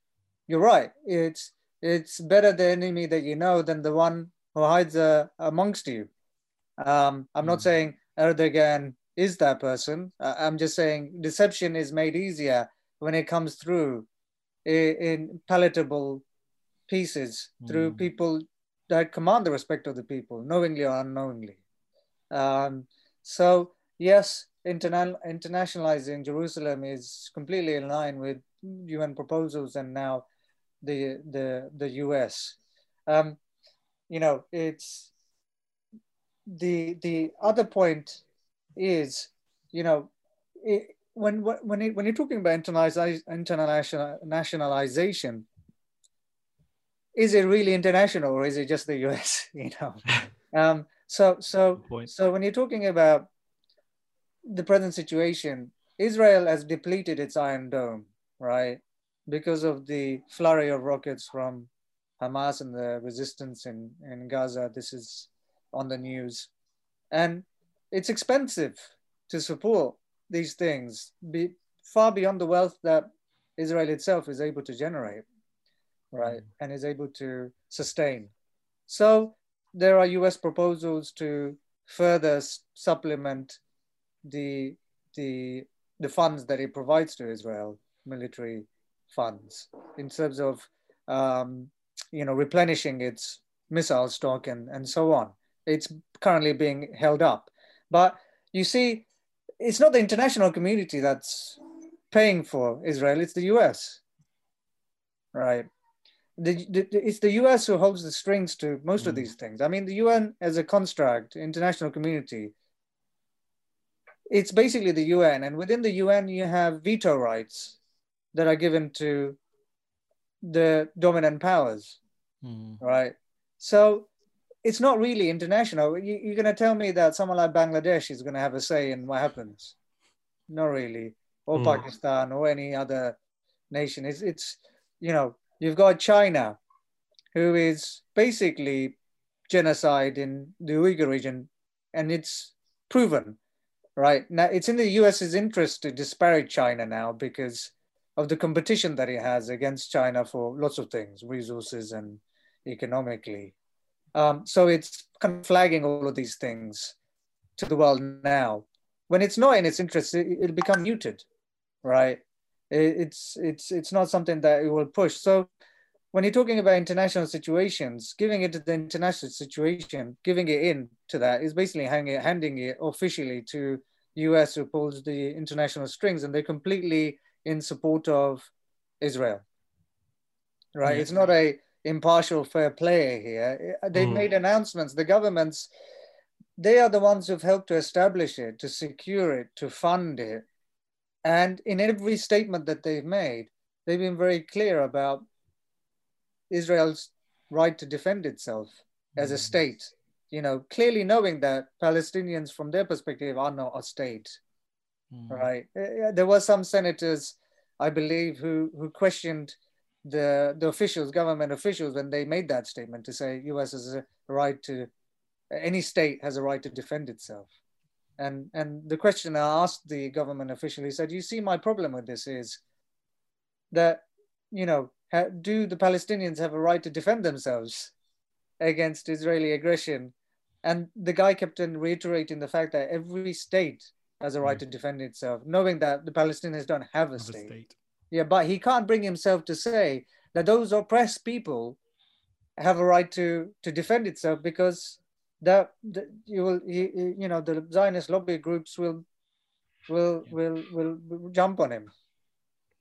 you're right. It's it's better the enemy that you know than the one who hides uh, amongst you. Um, I'm not mm. saying Erdogan is that person. I'm just saying deception is made easier when it comes through in, in palatable pieces mm. through hmm. people that command the respect of the people, knowingly or unknowingly. Um, so yes, interna- internationalizing Jerusalem is completely in line with UN proposals and now the the the US. Um, you know, it's the the other point is, you know, it, when when it, when you're talking about international nationalization, is it really international or is it just the US? You know, um, so so so when you're talking about the present situation, Israel has depleted its Iron Dome, right? Because of the flurry of rockets from Hamas and the resistance in, in Gaza. This is on the news. And it's expensive to support these things, be far beyond the wealth that Israel itself is able to generate, right? Mm. And is able to sustain. So there are US proposals to further supplement the the the funds that it provides to Israel, military funds, in terms of um, you know replenishing its missile stock and and so on. It's currently being held up, but you see, it's not the international community that's paying for Israel; it's the U.S. Right. The, the, it's the US who holds the strings to most mm. of these things. I mean, the UN as a construct, international community, it's basically the UN, and within the UN you have veto rights that are given to the dominant powers, mm. right? So it's not really international. You, are going to tell me that someone like Bangladesh is going to have a say in what happens? Not really, or mm. Pakistan or any other nation. It's it's you know you've got China, who is basically genocide in the Uyghur region, and it's proven right? Now, it's in the US's interest to disparage China now because of the competition that it has against China for lots of things, resources and economically. Um, so it's kind of flagging all of these things to the world now. When it's not in its interest, it, will become muted, right? It, it's it's it's not something that it will push. So when you're talking about international situations, giving it to the international situation, giving it in to that is basically handing it, handing it officially to US who pulls the international strings and they're completely in support of Israel. Right? Yeah. It's not a impartial fair player here. They've mm. made announcements. The governments, they are the ones who've helped to establish it, to secure it, to fund it. And in every statement that they've made, they've been very clear about Israel's right to defend itself as a mm. state, you know, clearly knowing that Palestinians, from their perspective, are not a state, mm. right? There were some senators, I believe, who who questioned the the officials, government officials, when they made that statement to say U.S. has a right to, any state has a right to defend itself. And and the question I asked the government official, he said, "You see, my problem with this is that you know do the Palestinians have a right to defend themselves against Israeli aggression? And the guy kept on reiterating the fact that every state has a right mm. to defend itself, knowing that the Palestinians don't have a, have state. a state. Yeah, but he can't bring himself to say that those oppressed people have a right to to defend itself because that, you will you, you know the Zionist lobby groups will will will will jump on him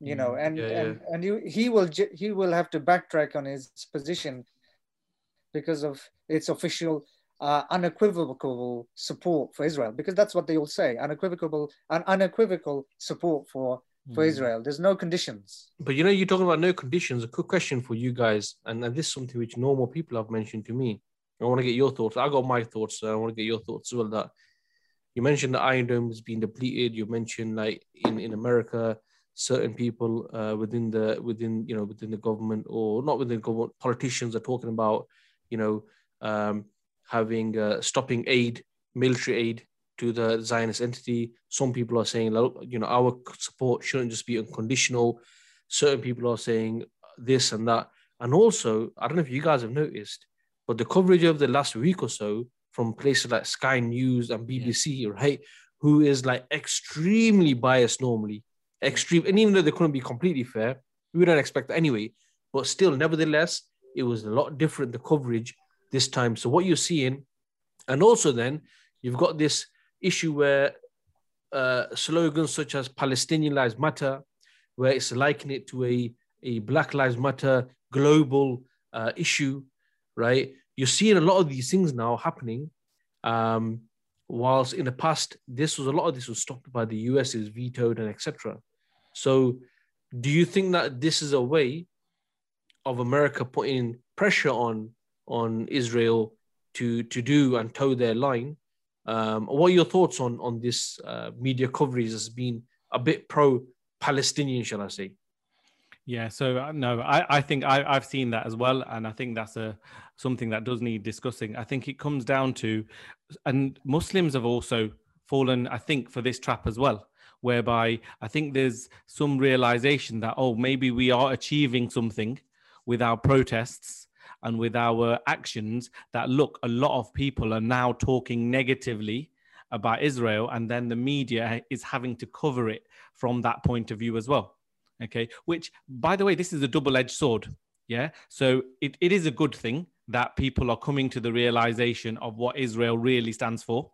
you know mm, and yeah, and, yeah. and you, he will he will have to backtrack on his position because of its official uh, unequivocal support for Israel because that's what they all say unequivocal un- unequivocal support for for mm. Israel. There's no conditions. But you know you're talking about no conditions. A quick question for you guys and, and this is something which normal people have mentioned to me. I want to get your thoughts. I got my thoughts so I want to get your thoughts as well that you mentioned the Iron Dome has been depleted. You mentioned like in in America certain people uh, within the within you know within the government or not within the government politicians are talking about you know um, having uh, stopping aid military aid to the Zionist entity. Some people are saying, you know, our support shouldn't just be unconditional. Certain people are saying this and that. And also, I don't know if you guys have noticed, but the coverage of the last week or so from places like Sky News and BBC, yeah. right, who is like extremely biased normally, extreme, and even though they couldn't be completely fair, we don't expect that anyway. But still, nevertheless, it was a lot different the coverage this time. So what you're seeing, and also then you've got this issue where uh, slogans such as Palestinian Lives Matter, where it's likening it to a, a Black Lives Matter global uh, issue, right? You're seeing a lot of these things now happening. Um, whilst in the past, this was a lot of this was stopped by the US, is vetoed and etc. So, do you think that this is a way of America putting pressure on on Israel to to do and toe their line um, what are your thoughts on on this uh, media coverage has been a bit pro Palestinian, shall I say? Yeah, so uh, no, I, I think I, I've seen that as well, and I think that's a something that does need discussing. I think it comes down to, and Muslims have also fallen, I think, for this trap as well, whereby I think there's some realization that oh, maybe we are achieving something with our protests, and with our actions that look, a lot of people are now talking negatively about Israel, and then the media is having to cover it from that point of view as well. Okay, which, by the way, this is a double edged sword. Yeah, so it, it is a good thing that people are coming to the realization of what Israel really stands for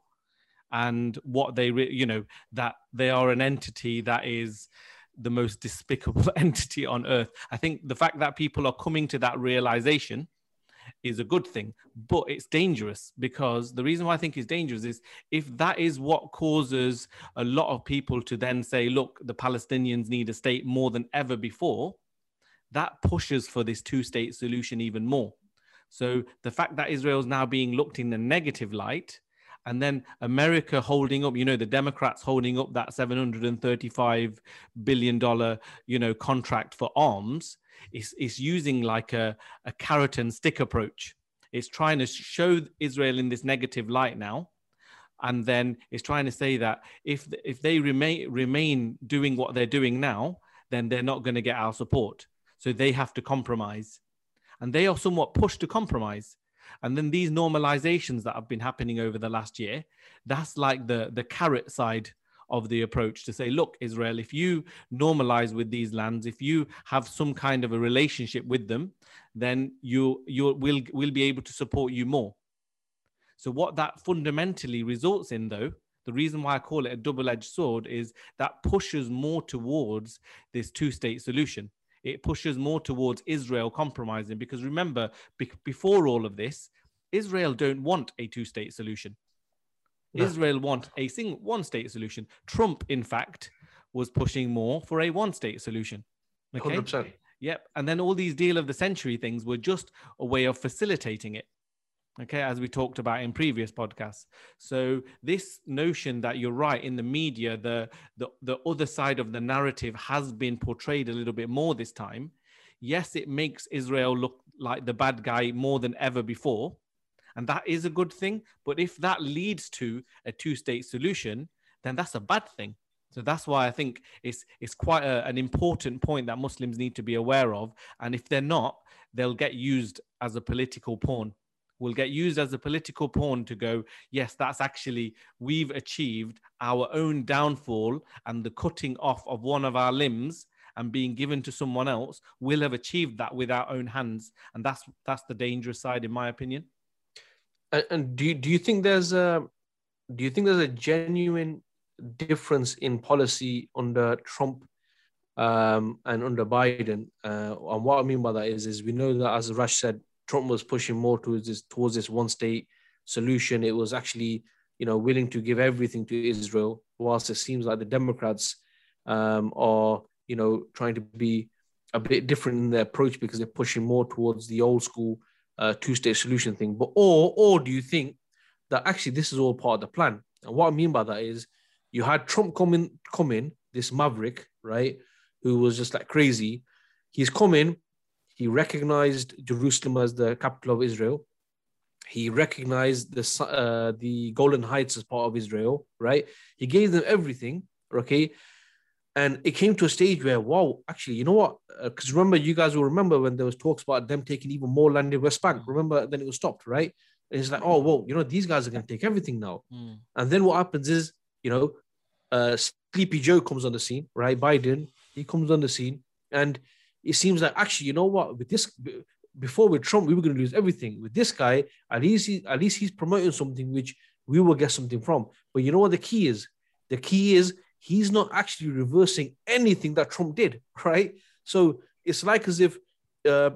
and what they, re- you know, that they are an entity that is the most despicable entity on earth. I think the fact that people are coming to that realization is a good thing, but it's dangerous because the reason why I think it's dangerous is if that is what causes a lot of people to then say, look, the Palestinians need a state more than ever before, that pushes for this two state solution even more. So the fact that Israel is now being looked in a negative light, and then America holding up, you know, the Democrats holding up that 735 billion dollar, you know, contract for arms it's, it's using like a, a carrot and stick approach. It's trying to show Israel in this negative light now. And then it's trying to say that if, if they remain, remain doing what they're doing now, then they're not going to get our support. So they have to compromise. And they are somewhat pushed to compromise. And then these normalizations that have been happening over the last year, that's like the, the carrot side of the approach to say, look, Israel, if you normalize with these lands, if you have some kind of a relationship with them, then you you will will be able to support you more. So what that fundamentally results in, though, the reason why I call it a double-edged sword is that pushes more towards this two-state solution. It pushes more towards Israel compromising because remember, be- before all of this, Israel don't want a two-state solution. No. Israel want a single one state solution. Trump, in fact, was pushing more for a one state solution. Okay. 100%. Yep. And then all these deal of the century things were just a way of facilitating it. Okay, as we talked about in previous podcasts. So this notion that you're right in the media, the the the other side of the narrative has been portrayed a little bit more this time. Yes, it makes Israel look like the bad guy more than ever before and that is a good thing. But if that leads to a two state solution, then that's a bad thing. So that's why I think it's it's quite a, an important point that Muslims need to be aware of. And if they're not, they'll get used as a political pawn. Will get used as a political pawn to go, yes, that's actually we've achieved our own downfall and the cutting off of one of our limbs and being given to someone else. We'll have achieved that with our own hands, and that's that's the dangerous side, in my opinion. And, do you, do you think there's a do you think there's a genuine difference in policy under Trump um, and under Biden? Uh, and what I mean by that is, is we know that as Rash said, Trump was pushing more towards this towards this one state solution. It was actually you know willing to give everything to Israel, whilst it seems like the Democrats um, are you know trying to be a bit different in their approach because they're pushing more towards the old school uh, two-state solution thing. But or or do you think that actually this is all part of the plan? And what I mean by that is you had Trump coming coming this maverick, right? who was just like crazy. He's coming. he recognized Jerusalem as the capital of Israel. He recognized the uh, the Golan Heights as part of Israel, right? He gave them everything, okay. And it came to a stage where, wow, actually, you know what? Because uh, remember, you guys will remember when there was talks about them taking even more land in West Bank. Remember, then it was stopped, right? And it's like, oh, well, you know, these guys are going to take everything now. Mm. And then what happens is, you know, uh, Sleepy Joe comes on the scene, right? Biden, he comes on the scene, and it seems like actually, you know what? With this, before with Trump, we were going to lose everything. With this guy, at least he, at least he's promoting something which we will get something from. But you know what the key is? The key is he's not actually reversing anything that Trump did, right? So it's like as if uh,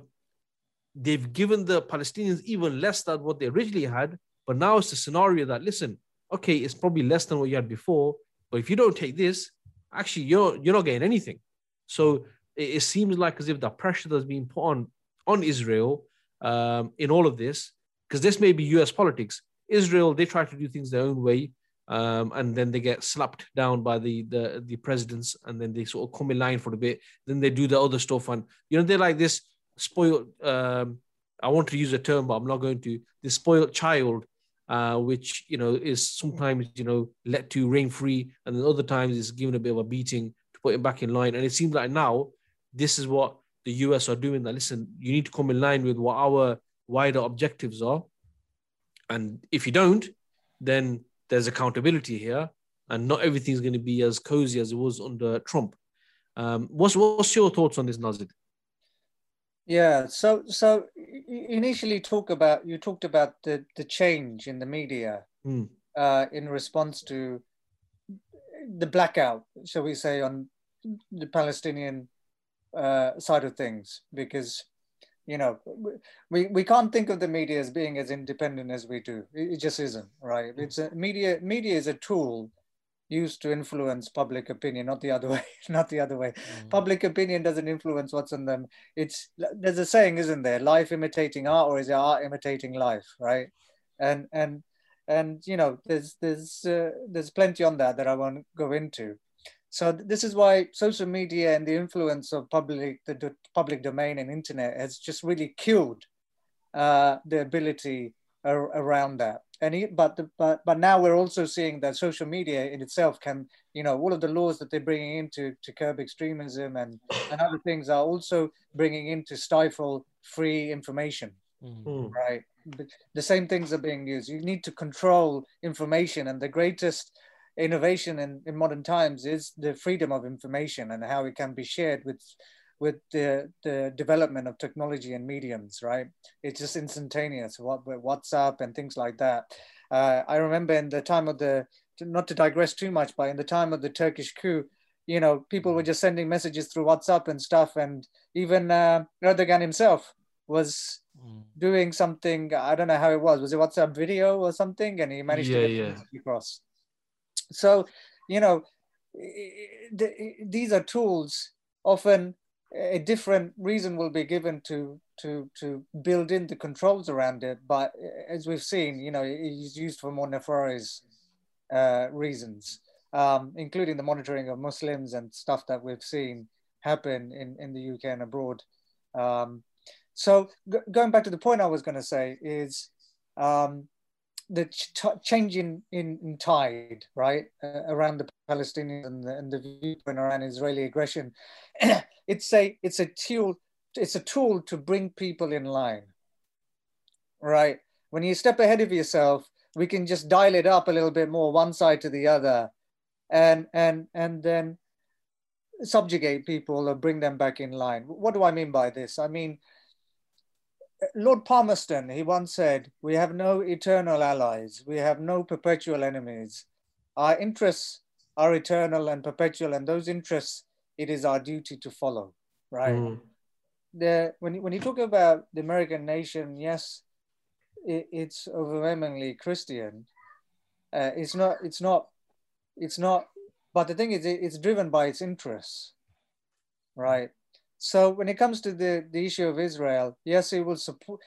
they've given the Palestinians even less than what they originally had, but now it's a scenario that listen, okay, it's probably less than what you had before, but if you don't take this, actually you're you're not getting anything. So it, it seems like as if the pressure that's being put on on Israel um, in all of this, because this may be U.S. politics. Israel they try to do things their own way um, and then they get slapped down by the, the the presidents, and then they sort of come in line for a bit. Then they do the other stuff, and you know they're like this spoiled. Um, I want to use a term, but I'm not going to. This spoiled child, uh, which you know is sometimes you know let to reign free, and then other times is given a bit of a beating to put him back in line. And it seems like now this is what the US are doing. That listen, you need to come in line with what our wider objectives are, and if you don't, then there's accountability here, and not everything's going to be as cozy as it was under Trump. Um, what's what's your thoughts on this, Nazid? Yeah, so so initially talk about you talked about the the change in the media mm. uh, in response to the blackout, shall we say, on the Palestinian uh, side of things, because you know we, we can't think of the media as being as independent as we do. It, just isn't right? It's a media media is a tool used to influence public opinion not the other way not the other way. Mm. public opinion doesn't influence what's in them. It's there's a saying isn't there? Life imitating art or is it art imitating life right? And and and you know there's there's uh, there's plenty on that that i won't go into so this is why social media and the influence of public the, the public domain and internet has just really killed uh, the ability ar- around that. And he, but the, but but now we're also seeing that social media in itself can you know all of the laws that they're bringing in to, to curb extremism and, and other things are also bringing in to stifle free information. Mm. Right, the same things are being used. You need to control information, and the greatest innovation in, in modern times is the freedom of information and how it can be shared with with the, the development of technology and mediums, right? It's just instantaneous, what WhatsApp and things like that. Uh, I remember in the time of the, not to digress too much, but in the time of the Turkish coup, you know, people were just sending messages through WhatsApp and stuff. And even uh, Erdogan himself was mm. doing something, I don't know how it was, was it WhatsApp video or something? And he managed yeah, to get yeah. across. So, you know, these are tools. Often, a different reason will be given to to to build in the controls around it. But as we've seen, you know, it's used for more nefarious uh, reasons, um, including the monitoring of Muslims and stuff that we've seen happen in in the UK and abroad. Um, so, going back to the point I was going to say is. Um, the ch- change in, in, in, tide, right, uh, around the Palestinians and the, and the viewpoint around Israeli aggression, it's a it's a tool it's a tool to bring people in line, right? When you step ahead of yourself, we can just dial it up a little bit more, one side to the other, and and and then subjugate people or bring them back in line. What do I mean by this? I mean Lord Palmerston, he once said, We have no eternal allies, we have no perpetual enemies. Our interests are eternal and perpetual, and those interests it is our duty to follow, right? Mm. The, when, when you talk about the American nation, yes, it, it's overwhelmingly Christian. Uh, it's not, it's not, it's not, but the thing is, it, it's driven by its interests, right? So when it comes to the, the issue of Israel, yes, it will support.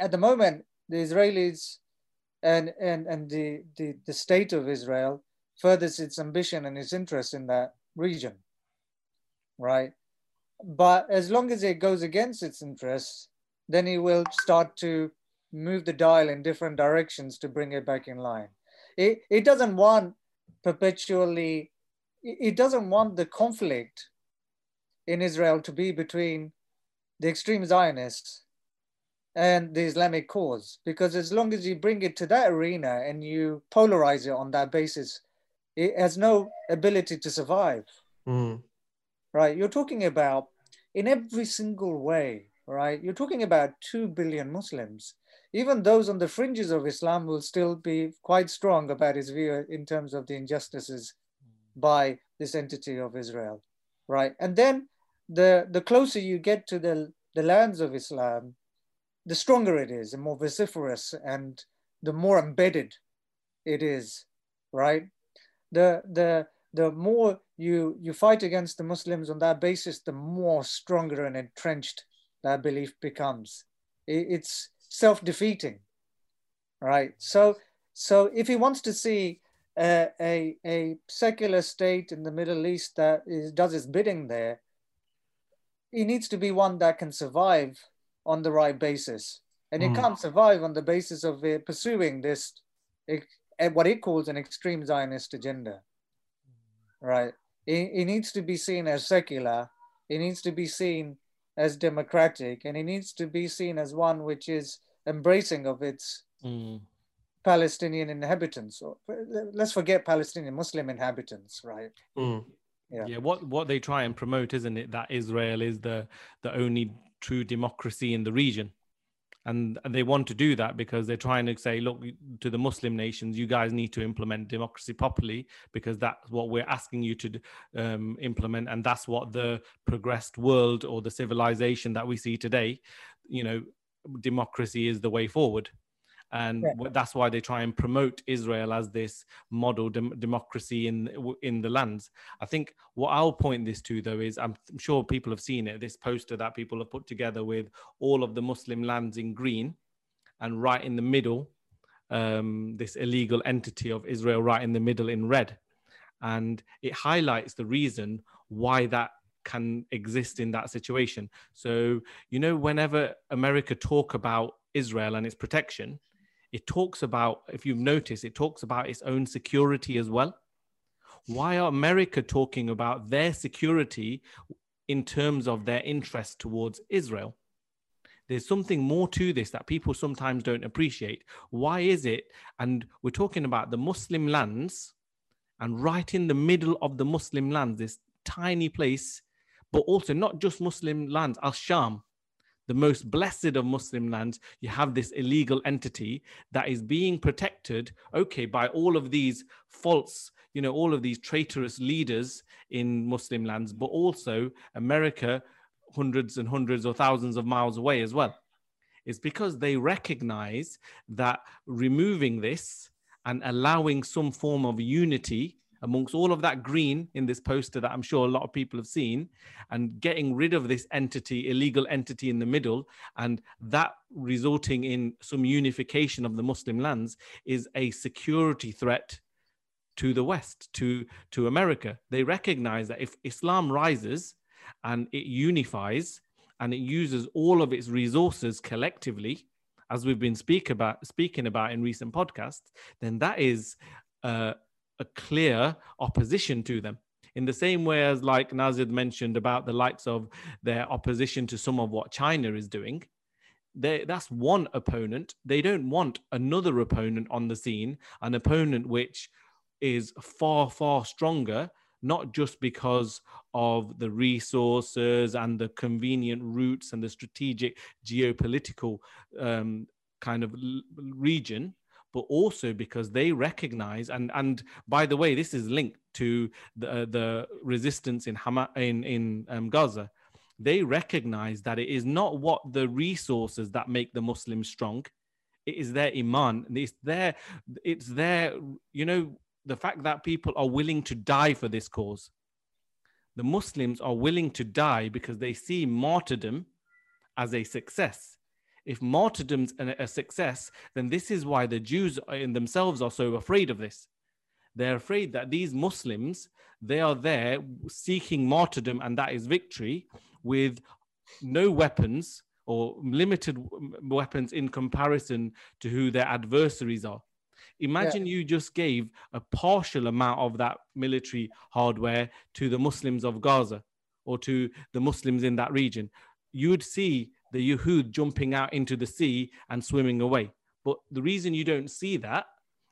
At the moment, the Israelis and and and the, the the state of Israel furthers its ambition and its interest in that region. right? But as long as it goes against its interests, then it will start to move the dial in different directions to bring it back in line. It, it doesn't want perpetually, it doesn't want the conflict in Israel to be between the extreme Zionists and the Islamic cause. Because as long as you bring it to that arena and you polarize it on that basis, it has no ability to survive. Mm. Right? You're talking about in every single way, right? You're talking about 2 billion Muslims. Even those on the fringes of Islam will still be quite strong about his view in terms of the injustices by this entity of Israel, right? And then the, the closer you get to the, the lands of Islam, the stronger it is, the more vociferous and the more embedded it is, right? The, the, the more you, you fight against the Muslims on that basis, the more stronger and entrenched that belief becomes. It, it's self-defeating, right? So, so if he wants to see a, a, a secular state in the Middle East that is, does its bidding there, he needs to be one that can survive on the right basis. And mm. it can't survive on the basis of uh, pursuing this, uh, what it calls an extreme Zionist agenda, right? It, it needs to be seen as secular. It needs to be seen as democratic, and it needs to be seen as one which is embracing of its mm. Palestinian inhabitants. Or, let's forget Palestinian Muslim inhabitants, right? Mm. Yeah. yeah. What what they try and promote, isn't it, that Israel is the the only true democracy in the region. And, they want to do that because they're trying to say, look, to the Muslim nations, you guys need to implement democracy properly because that's what we're asking you to um, implement. And that's what the progressed world or the civilization that we see today, you know, democracy is the way forward and yeah. that's why they try and promote Israel as this model dem- democracy in in the lands. I think what I'll point this to though is I'm sure people have seen it. This poster that people have put together with all of the Muslim lands in green, and right in the middle, um, this illegal entity of Israel right in the middle in red, and it highlights the reason why that can exist in that situation. So you know, whenever America talk about Israel and its protection, it talks about, if you've noticed, it talks about its own security as well. Why are America talking about their security in terms of their interest towards Israel? There's something more to this that people sometimes don't appreciate. Why is it? And we're talking about the Muslim lands, and right in the middle of the Muslim lands, this tiny place, but also not just Muslim lands, Al Sham, the most blessed of Muslim lands, you have this illegal entity that is being protected, okay, by all of these false, you know, all of these traitorous leaders in Muslim lands, but also America, hundreds and hundreds or thousands of miles away as well. It's because they recognize that removing this and allowing some form of unity amongst all of that green in this poster that I'm sure a lot of people have seen, and getting rid of this entity, illegal entity in the middle, and that resulting in some unification of the Muslim lands is a security threat to the West, to, to America. They recognize that if Islam rises and it unifies and it uses all of its resources collectively, as we've been speak about, speaking about in recent podcasts, then that is uh, a clear opposition to them in the same way as like Nazir mentioned about the likes of their opposition to some of what China is doing. They, that's one opponent. They don't want another opponent on the scene, an opponent which is far, far stronger, not just because of the resources and the convenient routes and the strategic geopolitical um, kind of region, but also because they recognize and and by the way, this is linked to the uh, the resistance in Hama in in um, Gaza. They recognize that it is not what the resources that make the Muslims strong. It is their iman. It's their it's their you know the fact that people are willing to die for this cause. The Muslims are willing to die because they see martyrdom as a success if martyrdom's a success, then this is why the Jews in themselves are so afraid of this. They're afraid that these Muslims they are there seeking martyrdom, and that is victory with no weapons or limited weapons in comparison to who their adversaries are. Imagine yeah. you just gave a partial amount of that military hardware to the Muslims of Gaza or to the Muslims in that region. You would see the Yahud jumping out into the sea and swimming away. But the reason you don't see that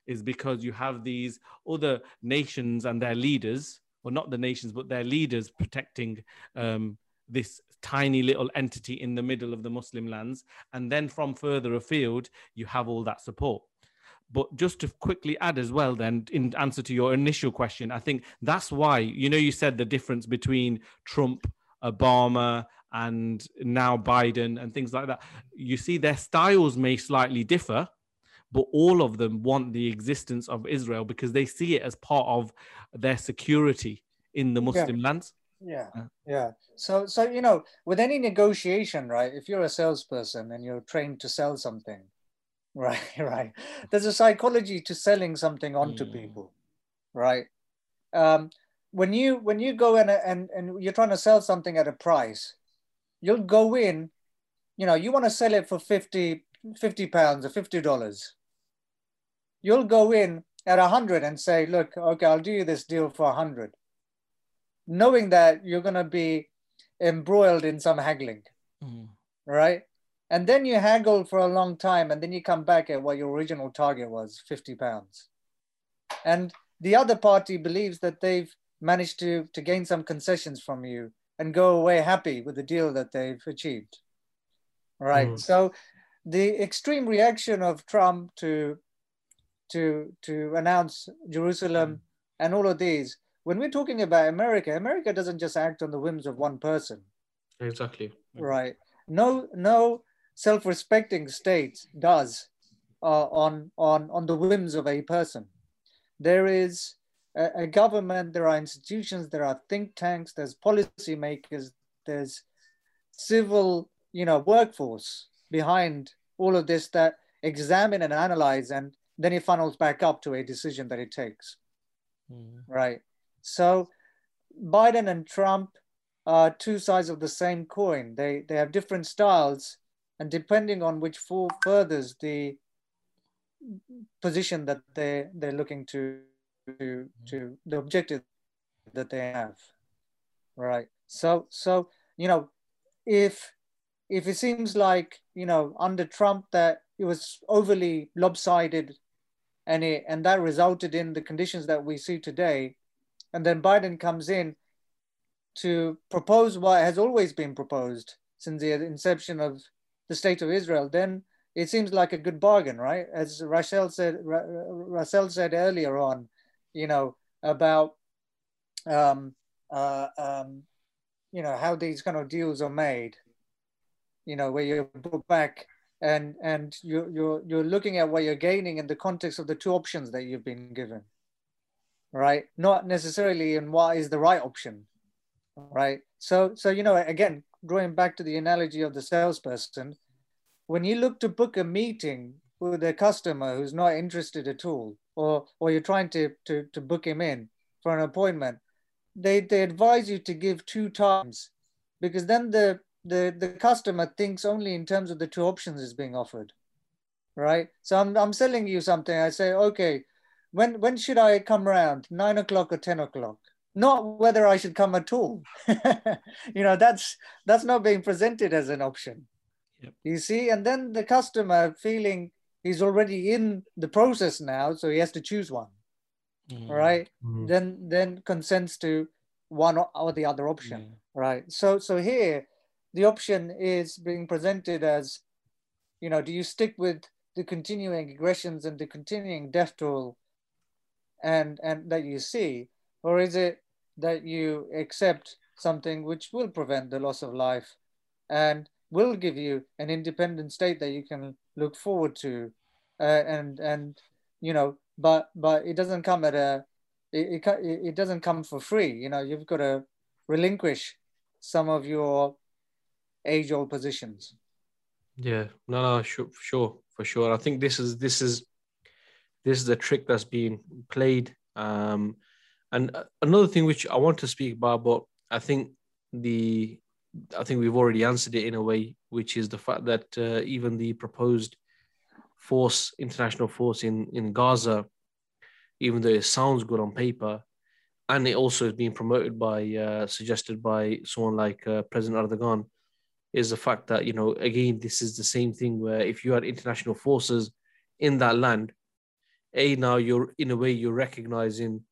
is because you have these other nations and their leaders, or not the nations, but their leaders protecting um, this tiny little entity in the middle of the Muslim lands. And then from further afield, you have all that support. But just to quickly add as well, then, in answer to your initial question, I think that's why, you know, you said the difference between Trump, Obama, and now Biden and things like that. You see, their styles may slightly differ, but all of them want the existence of Israel because they see it as part of their security in the Muslim yeah. lands. Yeah, yeah. So, so you know, with any negotiation, right? If you're a salesperson and you're trained to sell something, right, right, there's a psychology to selling something onto mm. people, right? Um, when you when you go in and and you're trying to sell something at a price, you'll go in, you know, you want to sell it for 50, 50 pounds or fifty dollars. You'll go in at a hundred and say, look, okay, I'll do you this deal for a hundred knowing that you're going to be embroiled in some haggling, mm. right? And then you haggle for a long time, and then you come back at what your original target was 50 pounds. And the other party believes that they've managed to, to gain some concessions from you and go away happy with the deal that they've achieved. Right. Mm. So the extreme reaction of Trump to to to announce Jerusalem mm. and all of these when we're talking about America, America doesn't just act on the whims of one person. Exactly. Right. No, no self-respecting state does uh, on on on the whims of a person. There is a, a government. There are institutions. There are think tanks. There's policymakers. There's civil, you know, workforce behind all of this that examine and analyze, and then it funnels back up to a decision that it takes. Mm. Right. So Biden and Trump are two sides of the same coin. They, they have different styles, and depending on which furthers the position that they, they're looking to, to, to the objective that they have. Right. So, so, you know, if, if it seems like, you know, under Trump that it was overly lopsided and, it, and that resulted in the conditions that we see today, and then Biden comes in to propose what has always been proposed since the inception of the state of Israel, then it seems like a good bargain, right? As Rachel said, Rachel said earlier on, you know, about, um, uh, um, you know, how these kind of deals are made, you know, where you put back and and you you're you're looking at what you're gaining in the context of the two options that you've been given right? Not necessarily in what is the right option, right? So, so you know, again, drawing back to the analogy of the salesperson, when you look to book a meeting with a customer who's not interested at all, or or you're trying to to, to book him in for an appointment, they they advise you to give two times, because then the the the customer thinks only in terms of the two options is being offered, right? So I'm I'm selling you something. I say, okay, when when should I come round? Nine o'clock or ten o'clock? Not whether I should come at all. you know, that's that's not being presented as an option. Yep. You see, and then the customer feeling he's already in the process now, so he has to choose one. Mm. Right? Mm. Then then consents to one or the other option. Mm. Right. So so here the option is being presented as, you know, do you stick with the continuing aggressions and the continuing death toll and and that you see or is it that you accept something which will prevent the loss of life and will give you an independent state that you can look forward to. Uh, and and you know but but it doesn't come at a it, it, it doesn't come for free. You know you've got to relinquish some of your age old positions. Yeah no no sure sure for sure. I think this is this is this is a trick that's being played. Um, And uh, another thing which I want to speak about, but I think the I think we've already answered it in a way, which is the fact that uh, even the proposed force, international force in in Gaza, even though it sounds good on paper, and it also is being promoted by uh, suggested by someone like uh, President Erdogan, is the fact that you know again this is the same thing where if you had international forces in that land, a now you're in a way you're recognizing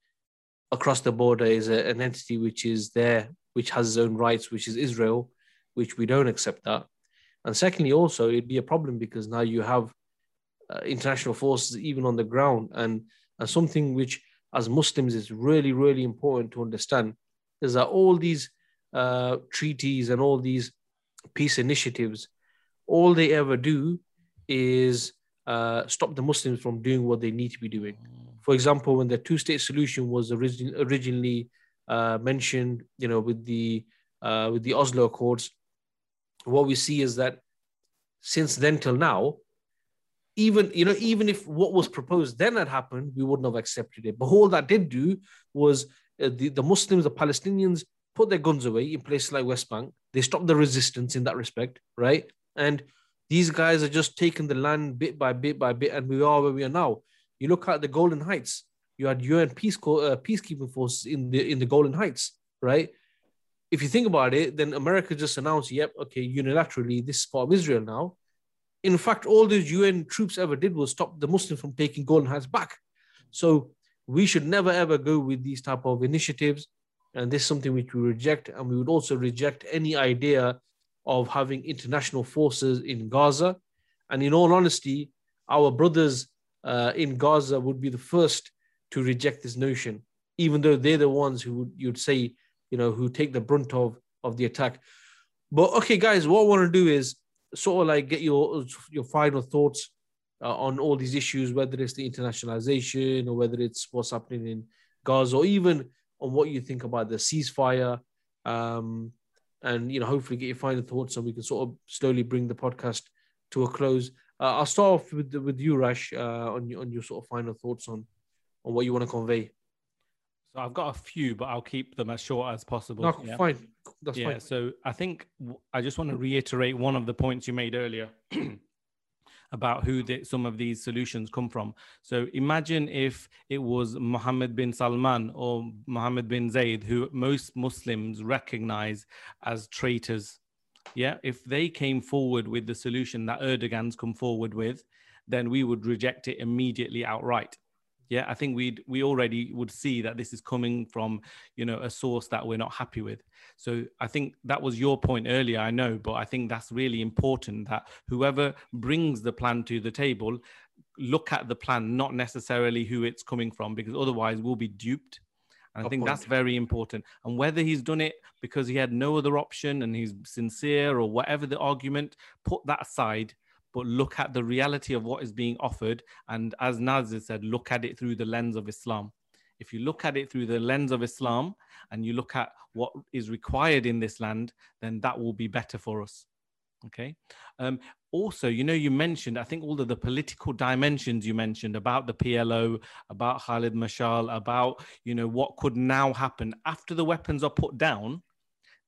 across the border is a, an entity which is there, which has its own rights, which is Israel, which we don't accept that. And secondly, also it'd be a problem because now you have uh, international forces even on the ground, and and something which as Muslims is really really important to understand is that all these uh, treaties and all these peace initiatives, all they ever do is uh, stop the Muslims from doing what they need to be doing. For example, when the two-state solution was origin- originally uh, mentioned, you know, with the uh, with the Oslo Accords, what we see is that since then till now, even you know, even if what was proposed then had happened, we wouldn't have accepted it. But all that did do was uh, the, the Muslims, the Palestinians, put their guns away in places like West Bank. They stopped the resistance in that respect, right? And these guys are just taking the land bit by bit by bit, and we are where we are now. You look at the Golan Heights. You had UN peace uh, peacekeeping forces in the in the Golan Heights, right? If you think about it, then America just announced, "Yep, okay, unilaterally, this is part of Israel now." In fact, all those UN troops ever did was stop the Muslims from taking Golan Heights back. So we should never ever go with these type of initiatives, and this is something which we reject, and we would also reject any idea of having international forces in Gaza. And in all honesty, our brothers uh, in Gaza would be the first to reject this notion, even though they're the ones who you'd say, you know, who take the brunt of, of the attack. But okay, guys, what I want to do is sort of like get your your final thoughts uh, on all these issues, whether it's the internationalization or whether it's what's happening in Gaza, or even on what you think about the ceasefire. Um, and you know hopefully get your final thoughts and we can sort of slowly bring the podcast to a close. Uh, I'll start off with with you, Rash, uh, on your on your sort of final thoughts on on what you want to convey. So I've got a few, but I'll keep them as short as possible. No, yeah. fine. That's yeah, fine. So I think I just want to reiterate one of the points you made earlier. about who the, some of these solutions come from. So imagine if it was Mohammed bin Salman or Mohammed bin Zayed, who most Muslims recognize as traitors. Yeah, if they came forward with the solution that Erdogan's come forward with, then we would reject it immediately outright. Yeah i think we'd we already would see that this is coming from you know a source that we're not happy with. So i think that was your point earlier i know but i think that's really important that whoever brings the plan to the table look at the plan not necessarily who it's coming from because otherwise we'll be duped and I think that's very important. And whether he's done it because he had no other option and he's sincere or whatever the argument, put that aside but look at the reality of what is being offered. And as Nazir said, look at it through the lens of Islam. If you look at it through the lens of Islam and you look at what is required in this land, then that will be better for us. Okay. Um, also, you know, you mentioned, I think all of the political dimensions you mentioned about the PLO, about Khalid Mishal, about, you know, what could now happen after the weapons are put down.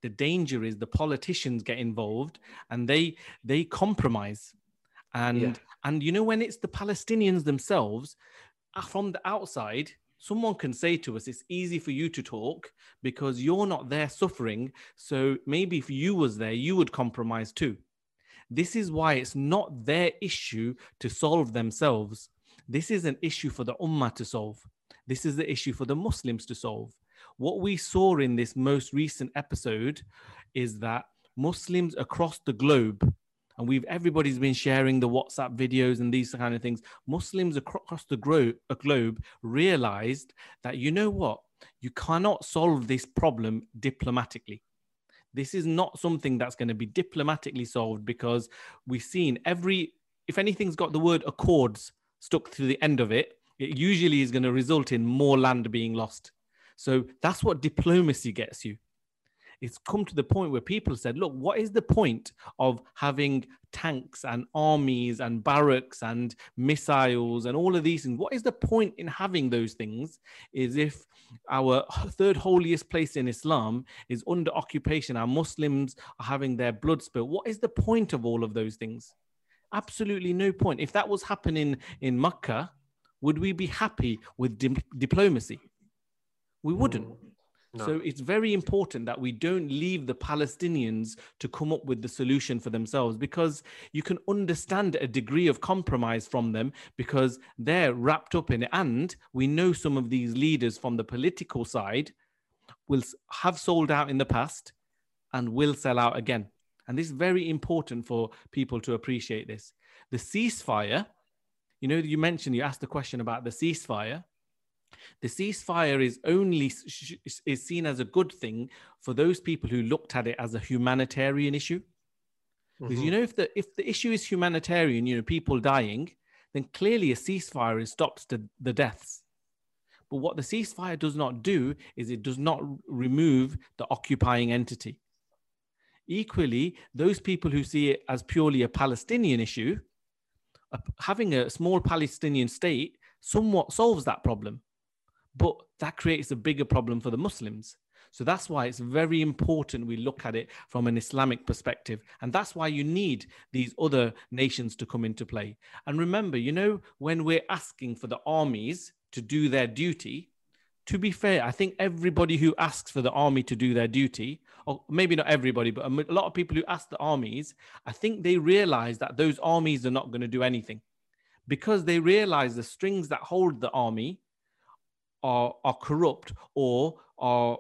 The danger is the politicians get involved and they they compromise and yeah. and you know when it's the palestinians themselves uh, from the outside someone can say to us it's easy for you to talk because you're not there suffering so maybe if you was there you would compromise too. This is why it's not their issue to solve themselves. This is an issue for the ummah to solve. This is the issue for the muslims to solve. What we saw in this most recent episode is that muslims across the globe and we've everybody's been sharing the WhatsApp videos and these kind of things. Muslims across the gro- globe realized that you know what, you cannot solve this problem diplomatically. This is not something that's going to be diplomatically solved because we've seen every, if anything's got the word accords stuck to the end of it, it usually is going to result in more land being lost. So that's what diplomacy gets you. It's come to the point where people said, look, what is the point of having tanks and armies and barracks and missiles and all of these things? What is the point in having those things? Is if our third holiest place in Islam is under occupation, our Muslims are having their blood spilled. What is the point of all of those things? Absolutely no point. If that was happening in Makkah, would we be happy with di- diplomacy? We wouldn't. Mm. No. So it's very important that we don't leave the Palestinians to come up with the solution for themselves because you can understand a degree of compromise from them because they're wrapped up in it. And we know some of these leaders from the political side will have sold out in the past and will sell out again. And this is very important for people to appreciate this. The ceasefire, you know, you mentioned, you asked the question about the ceasefire the ceasefire is only is seen as a good thing for those people who looked at it as a humanitarian issue. Because mm-hmm. you know, if the if the issue is humanitarian, you know, people dying, then clearly a ceasefire stops the, the deaths. But what the ceasefire does not do is it does not remove the occupying entity. Equally, those people who see it as purely a Palestinian issue, having a small Palestinian state somewhat solves that problem but that creates a bigger problem for the Muslims. So that's why it's very important we look at it from an Islamic perspective. And that's why you need these other nations to come into play. And remember, you know, when we're asking for the armies to do their duty, to be fair, I think everybody who asks for the army to do their duty, or maybe not everybody, but a lot of people who ask the armies, I think they realize that those armies are not going to do anything because they realize the strings that hold the army are, are corrupt or are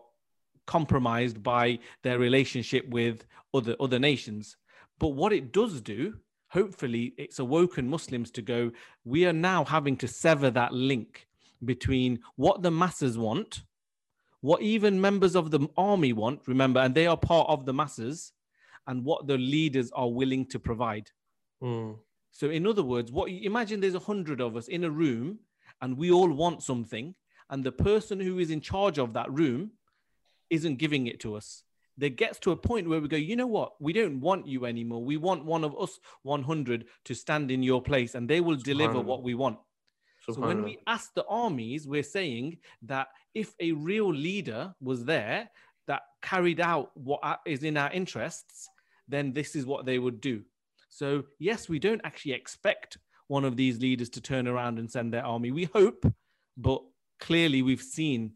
compromised by their relationship with other, other nations. But what it does do, hopefully, it's awoken Muslims to go, we are now having to sever that link between what the masses want, what even members of the army want, remember, and they are part of the masses, and what the leaders are willing to provide. Mm. So, in other words, what imagine there's a hundred of us in a room and we all want something, and the person who is in charge of that room isn't giving it to us. There gets to a point where we go, you know what? We don't want you anymore. We want one of us 100 to stand in your place and they will deliver what we want. So when we ask the armies, we're saying that if a real leader was there that carried out what is in our interests, then this is what they would do. So yes, we don't actually expect one of these leaders to turn around and send their army. We hope, but clearly we've seen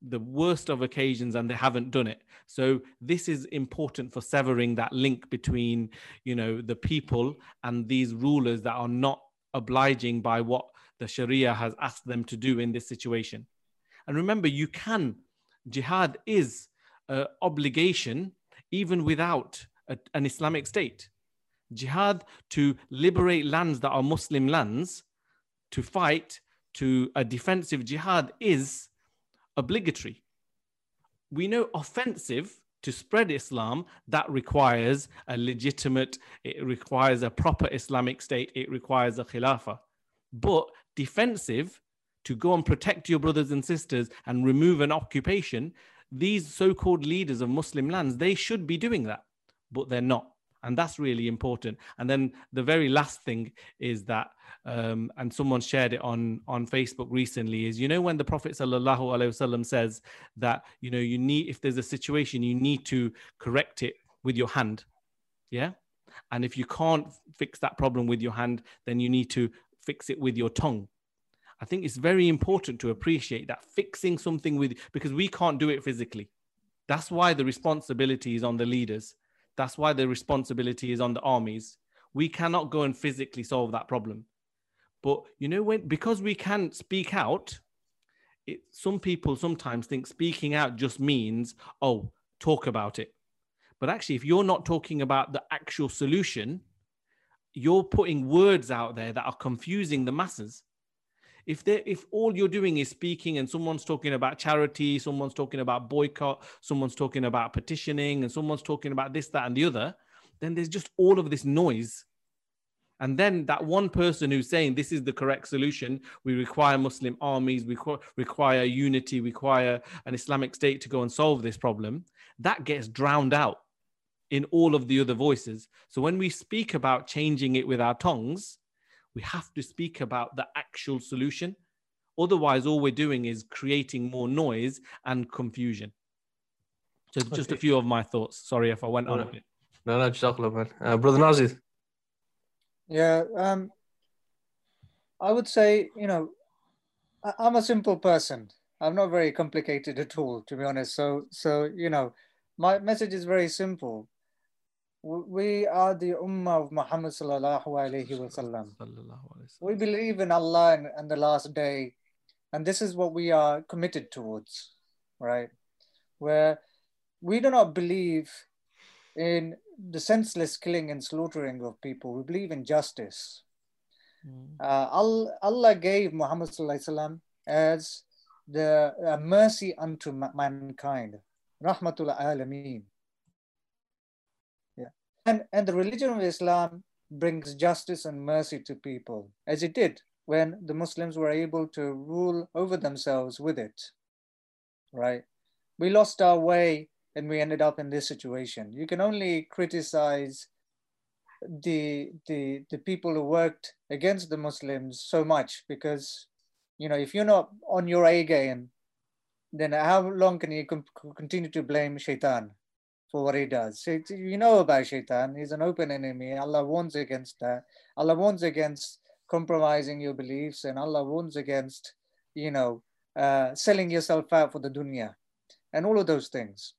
the worst of occasions and they haven't done it. So this is important for severing that link between you know the people and these rulers that are not obliging by what the sharia has asked them to do in this situation. And remember you can jihad is an obligation even without a, an islamic state. Jihad to liberate lands that are muslim lands to fight to a defensive jihad is obligatory. We know offensive to spread Islam, that requires a legitimate, it requires a proper Islamic state, it requires a khilafah. But defensive, to go and protect your brothers and sisters and remove an occupation, these so called leaders of Muslim lands, they should be doing that, but they're not. And that's really important. And then the very last thing is that um, and someone shared it on on Facebook recently is you know when the Prophet sallallahu alaihi wasallam says that you know you need if there's a situation you need to correct it with your hand, yeah, and if you can't fix that problem with your hand, then you need to fix it with your tongue. I think it's very important to appreciate that fixing something with because we can't do it physically. That's why the responsibility is on the leaders. That's why the responsibility is on the armies. We cannot go and physically solve that problem. But you know when because we can speak out, it, some people sometimes think speaking out just means oh talk about it. But actually, if you're not talking about the actual solution, you're putting words out there that are confusing the masses. If they if all you're doing is speaking and someone's talking about charity, someone's talking about boycott, someone's talking about petitioning, and someone's talking about this, that, and the other, then there's just all of this noise and then that one person who's saying this is the correct solution, we require Muslim armies, we require unity, we require an Islamic state to go and solve this problem. that gets drowned out in all of the other voices. So when we speak about changing it with our tongues, we have to speak about the actual solution. Otherwise, all we're doing is creating more noise and confusion. So just okay. a few of my thoughts. Sorry if I went on a bit. No, no, just Jazakallah, man. Uh, Brother Nazir. Yeah, um, I would say, you know, I'm a simple person. I'm not very complicated at all, to be honest. So, so you know, my message is very simple. We are the ummah of Muhammad sallallahu alaihi wasallam. We believe in Allah and, and the last day, and this is what we are committed towards, right? Where we do not believe in the senseless killing and slaughtering of people. We believe in justice. Mm. Uh, Allah gave Muhammad sallallahu as the uh, mercy unto mankind. Rahmatul alameen. And, and the religion of Islam brings justice and mercy to people, as it did when the Muslims were able to rule over themselves with it. Right? We lost our way and we ended up in this situation. You can only criticize the the the people who worked against the Muslims so much because you know if you're not on your A game, then how long can you continue to blame Shaitan for what he does? You know about Shaitan; he's an open enemy. Allah warns against that. Allah warns against compromising your beliefs, and Allah warns against you know uh, selling yourself out for the dunya, and all of those things.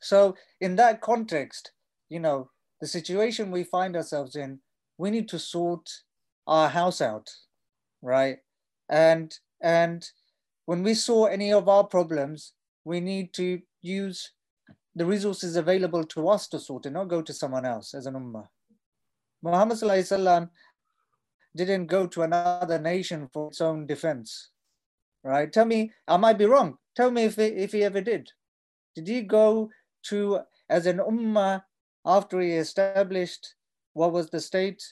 So in that context, you know, the situation we find ourselves in, we need to sort our house out, right? And and when we saw any of our problems, we need to use the resources available to us to sort it, not go to someone else as an ummah. Muhammad sallam didn't go to another nation for its own defense, right? Tell me, I might be wrong. Tell me if he, if he ever did. Did he go to, as an ummah, after he established what was the state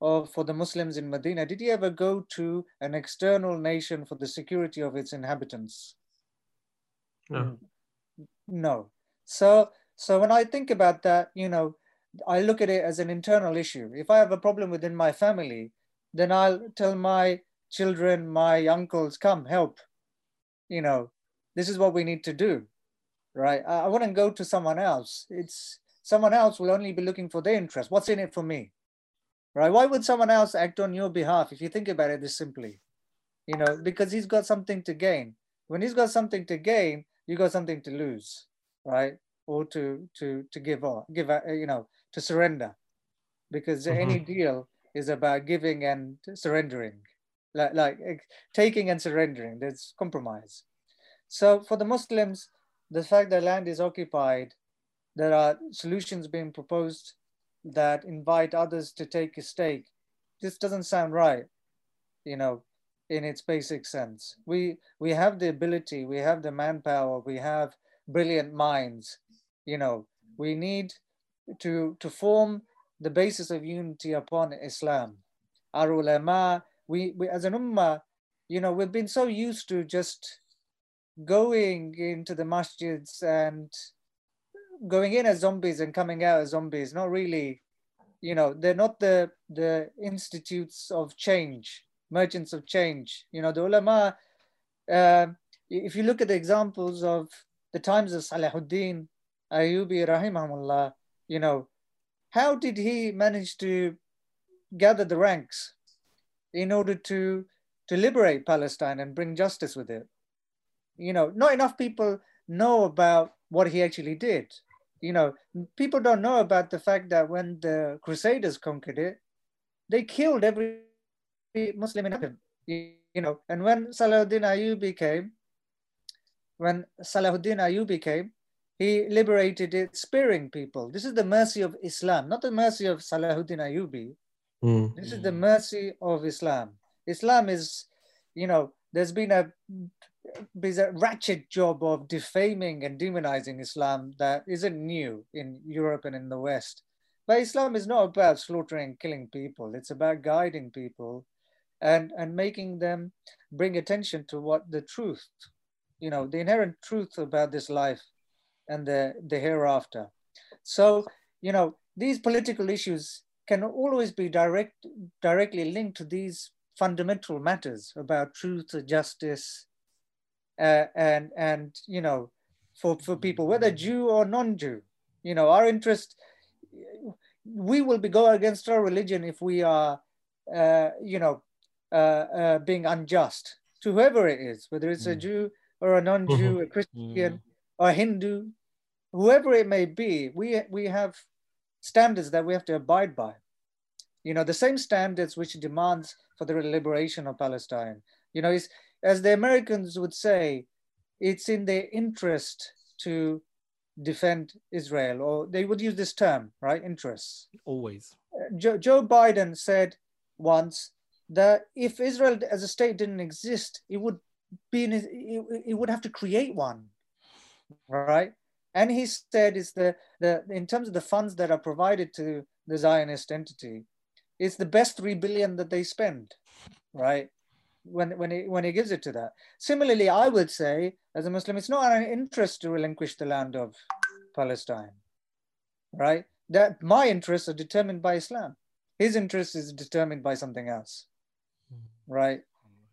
of, for the Muslims in Medina, did he ever go to an external nation for the security of its inhabitants? No. No. So, so when I think about that, you know, I look at it as an internal issue. If I have a problem within my family, then I'll tell my children, my uncles, come help. You know, this is what we need to do right? I, I wouldn't go to someone else. It's someone else will only be looking for their interest. What's in it for me, right? Why would someone else act on your behalf if you think about it this simply? You know, because he's got something to gain. When he's got something to gain, you got something to lose, right? Or to to to give up, give you know, to surrender, because mm-hmm. any deal is about giving and surrendering, like like taking and surrendering. There's compromise. So for the Muslims, the fact that land is occupied, there are solutions being proposed that invite others to take a stake. This doesn't sound right, you know, in its basic sense. We we have the ability, we have the manpower, we have brilliant minds, you know. We need to to form the basis of unity upon Islam. Our ulama, we, we as an ummah, you know, we've been so used to just going into the masjids and going in as zombies and coming out as zombies not really you know they're not the the institutes of change merchants of change you know the ulama uh, if you look at the examples of the times of salahuddin ayubi rahimahullah you know how did he manage to gather the ranks in order to to liberate palestine and bring justice with it you know, not enough people know about what he actually did. You know, people don't know about the fact that when the Crusaders conquered it, they killed every Muslim in it. You know, and when Salahuddin Ayyubi came, when Salahuddin Ayyubi came, he liberated it sparing people. This is the mercy of Islam, not the mercy of Salahuddin Ayyubi. Mm. This is the mercy of Islam. Islam is, you know, there's been a there's a ratchet job of defaming and demonizing Islam that isn't new in Europe and in the West. But Islam is not about slaughtering and killing people. It's about guiding people and, and making them bring attention to what the truth, you know, the inherent truth about this life and the, the hereafter. So, you know, these political issues can always be direct, directly linked to these fundamental matters about truth, justice, uh, and, and, you know, for, for people, whether Jew or non-Jew, you know, our interest, we will be go against our religion if we are, uh, you know, uh, uh, being unjust to whoever it is, whether it's mm. a Jew or a non-Jew, mm-hmm. a Christian mm. or a Hindu, whoever it may be, we, we have standards that we have to abide by. You know, the same standards which demands for the liberation of Palestine. You know, as the Americans would say, it's in their interest to defend Israel, or they would use this term, right? Interests. Always. Uh, Joe, Joe Biden said once that if Israel as a state didn't exist, it would be in, it, would have to create one, right? And he said is the, the in terms of the funds that are provided to the Zionist entity, it's the best three billion that they spend, right? When when he when he gives it to that. Similarly, I would say as a Muslim, it's not an interest to relinquish the land of Palestine, right? That my interests are determined by Islam. His interest is determined by something else hmm. right?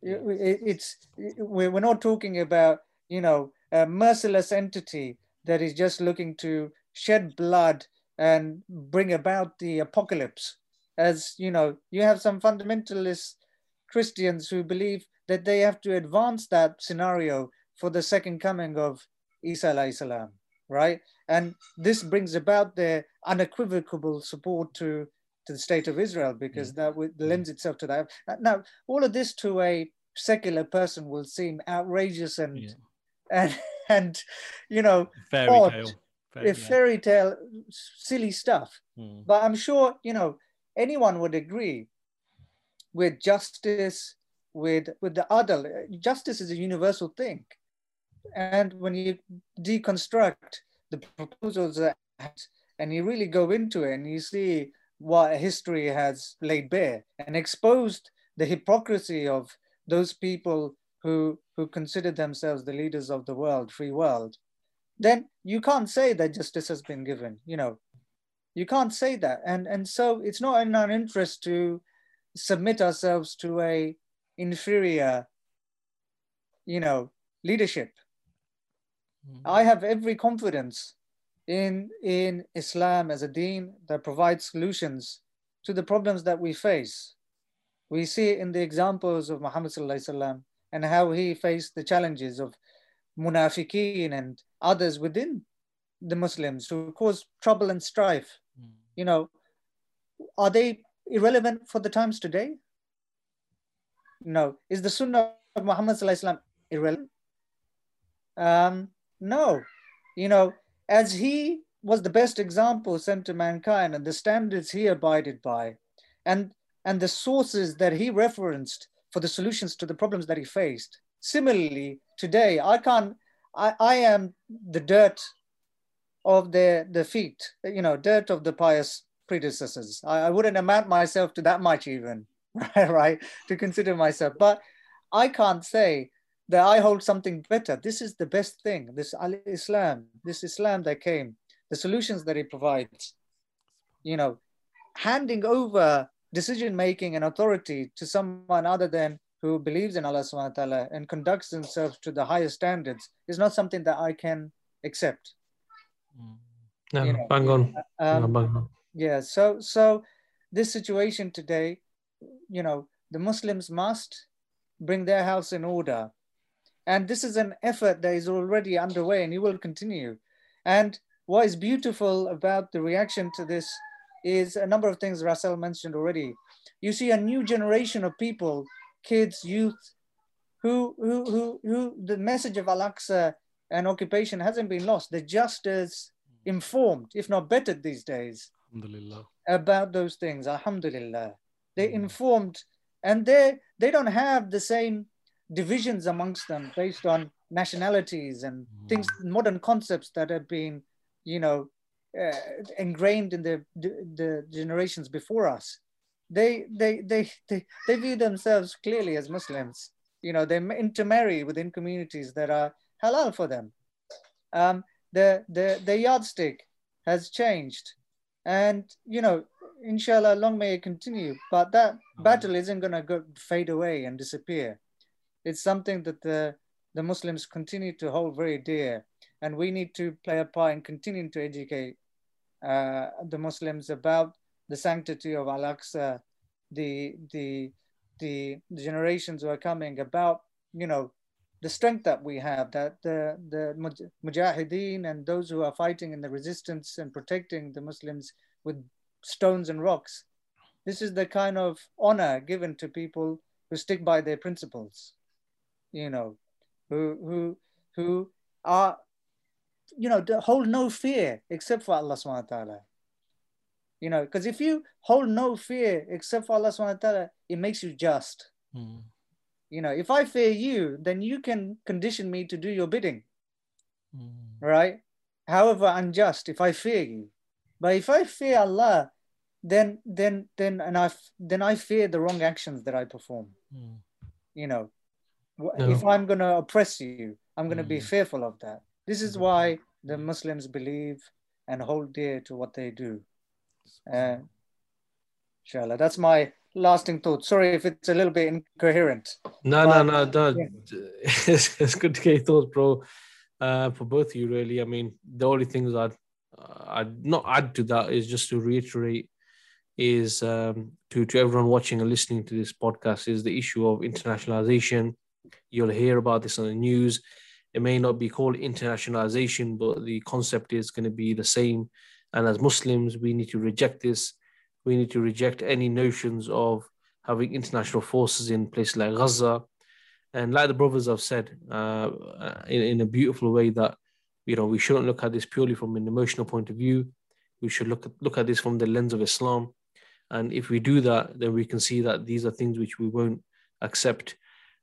It, it, it's we're not talking about you know a merciless entity that is just looking to shed blood and bring about the apocalypse. As you know, you have some fundamentalist Christians who believe that they have to advance that scenario for the second coming of Isa salam, right? And this brings about their unequivocal support to to the state of Israel because that would, lends itself to that. Now, all of this to a secular person will seem outrageous and yeah. and and you know fairy odd, tale, fairy, fairy tale, silly stuff. Hmm. But I'm sure you know anyone would agree with justice, with with the other. Justice is a universal thing, and when you deconstruct the proposals and you really go into it and you see what history has laid bare and exposed the hypocrisy of those people who, who consider themselves the leaders of the world, free world, then you can't say that justice has been given. You know, you can't say that. And, and so it's not in our interest to submit ourselves to a inferior, you know, leadership. Mm. I have every confidence in, in Islam as a deen that provides solutions to the problems that we face. We see in the examples of Muhammad and how he faced the challenges of munafiqeen and others within the Muslims who cause trouble and strife. Mm. You know, are they irrelevant for the times today? No. Is the Sunnah of Muhammad irrelevant? Um, no. You know, as he was the best example sent to mankind and the standards he abided by and, and the sources that he referenced for the solutions to the problems that he faced. Similarly, today, I can't, I, I am the dirt of the, the feet, you know, dirt of the pious predecessors. I, I wouldn't amount myself to that much even, right, right, to consider myself. But I can't say that I hold something better. This is the best thing. This Islam, this Islam that came, the solutions that it provides. You know, handing over decision making and authority to someone other than who believes in Allah subhanahu wa ta'ala and conducts themselves to the highest standards is not something that I can accept. No, you know, bang on. Um, no, bang on. Yeah, so so this situation today, you know, the Muslims must bring their house in order and this is an effort that is already underway and it will continue. And what is beautiful about the reaction to this is a number of things Russell mentioned already. You see a new generation of people, kids, youth, who, who, who, who the message of Al-Aqsa and occupation hasn't been lost. They're just as informed, if not better these days, about those things. Alhamdulillah. They're mm. informed and they they don't have the same divisions amongst them based on nationalities and things, mm. modern concepts that have been, you know, uh, ingrained in the, the generations before us. They, they, they, they, they view themselves clearly as Muslims. You know, they intermarry within communities that are halal for them. Um, the the the yardstick has changed, and you know, inshallah, long may it continue. But that battle isn't gonna go fade away and disappear. It's something that the the Muslims continue to hold very dear, and we need to play a part in continuing to educate uh, the Muslims about the sanctity of Al-Aqsa, the the the generations who are coming about you know the strength that we have that the the mujahideen and those who are fighting in the resistance and protecting the muslims with stones and rocks. This is the kind of honor given to people who stick by their principles you know who who who are you know hold no fear except for allah subhanahu wa ta'ala you know because if you hold no fear except for allah subhanahu wa ta'ala it makes you just mm. you know if i fear you then you can condition me to do your bidding mm. right however unjust if i fear you but if i fear allah then then then and i then i fear the wrong actions that i perform mm. you know no. if i'm going to oppress you i'm going to be hmm. fearful of that this is why the muslims believe and hold dear to what they do uh, inshallah that's my lasting thought. Sorry if it's a little bit incoherent. No, but, no, no, no. Yeah. It's, it's good to get your thoughts, bro. Uh, for both of you, really. I mean, the only things I'd I'd not add to that is just to reiterate is um, to to everyone watching and listening to this podcast is the issue of internationalization. You'll hear about this on the news. It may not be called internationalization, but the concept is going to be the same. And as Muslims, we need to reject this we need to reject any notions of having international forces in places like Gaza. And like the brothers have said uh, in, in a beautiful way that, you know, we shouldn't look at this purely from an emotional point of view. We should look at, look at this from the lens of Islam. And if we do that, then we can see that these are things which we won't accept.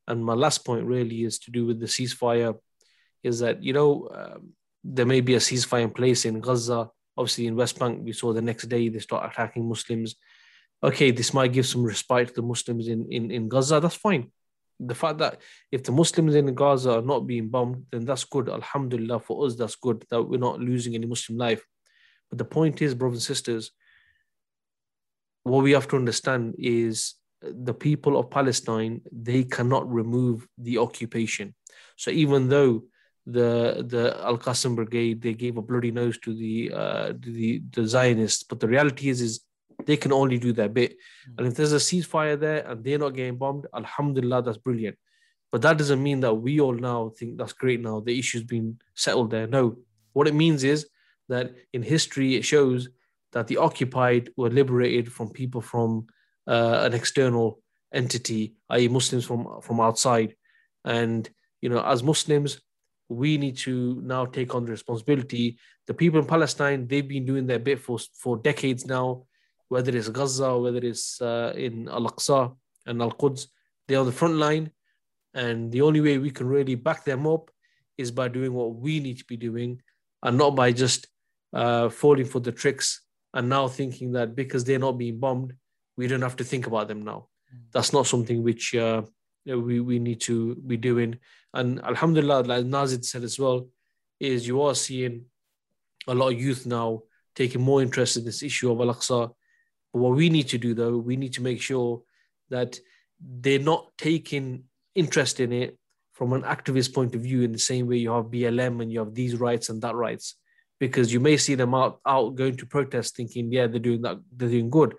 And my last point really is to do with the ceasefire, is that, you know, um, there may be a ceasefire in place in Gaza Obviously, in West Bank, we saw the next day they start attacking Muslims. Okay, this might give some respite to the Muslims in, in, in Gaza. That's fine. The fact that if the Muslims in Gaza are not being bombed, then that's good. Alhamdulillah, for us, that's good that we're not losing any Muslim life. But the point is, brothers and sisters, what we have to understand is the people of Palestine, they cannot remove the occupation. So even though the the Al Qassam Brigade they gave a bloody nose to the uh, the the Zionists, but the reality is is they can only do their bit. Mm. And if there's a ceasefire there and they're not getting bombed, Alhamdulillah, that's brilliant. But that doesn't mean that we all now think that's great now. The issue's been settled there. No, what it means is that in history it shows that the occupied were liberated from people from uh, an external entity, i.e., Muslims from from outside. And you know, as Muslims, we need to now take on the responsibility. The people in Palestine, they've been doing their bit for, for decades now, whether it's Gaza, whether it's uh, in Al Aqsa and Al Quds, they're on the front line. And the only way we can really back them up is by doing what we need to be doing and not by just uh, falling for the tricks and now thinking that because they're not being bombed, we don't have to think about them now. Mm. That's not something which uh, we, we need to be doing. And Alhamdulillah, like Nazir said as well, is you are seeing a lot of youth now taking more interest in this issue of Al-Aqsa. But what we need to do though, we need to make sure that they're not taking interest in it from an activist point of view in the same way you have BLM and you have these rights and that rights. Because you may see them out, out going to protest thinking, yeah, they're doing that, they're doing good.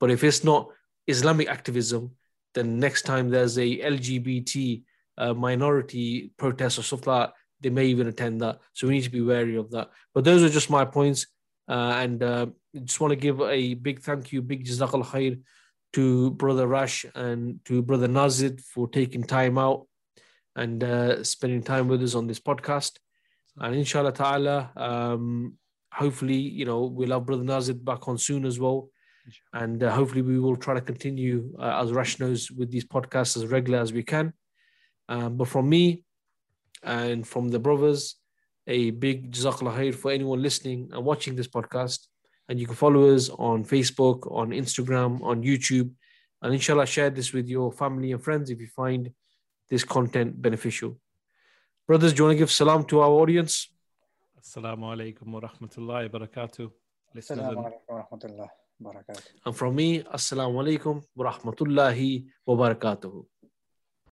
But if it's not Islamic activism, then next time there's a LGBT uh, minority protest or stuff like that, they may even attend that. So we need to be wary of that. But those are just my points. Uh, and uh, just want to give a big thank you, big jazakal khair to Brother Rash and to Brother Nazir for taking time out and uh, spending time with us on this podcast. And inshallah ta'ala, um, hopefully, you know, we'll have Brother Nazir back on soon as well and uh, hopefully, we will try to continue uh, as Rash with these podcasts as regular as we can. Um, but from me and from the brothers, a big jazakallah khair for anyone listening and watching this podcast. And you can follow us on Facebook, on Instagram, on YouTube. And inshallah, share this with your family and friends if you find this content beneficial. Brothers, do you want to give salam to our audience? Assalamu alaikum wa rahmatullahi wa barakatuh. Listeners Barakatuh. And from me, Assalamu alaikum wa rahmatullahi wa barakatuhu.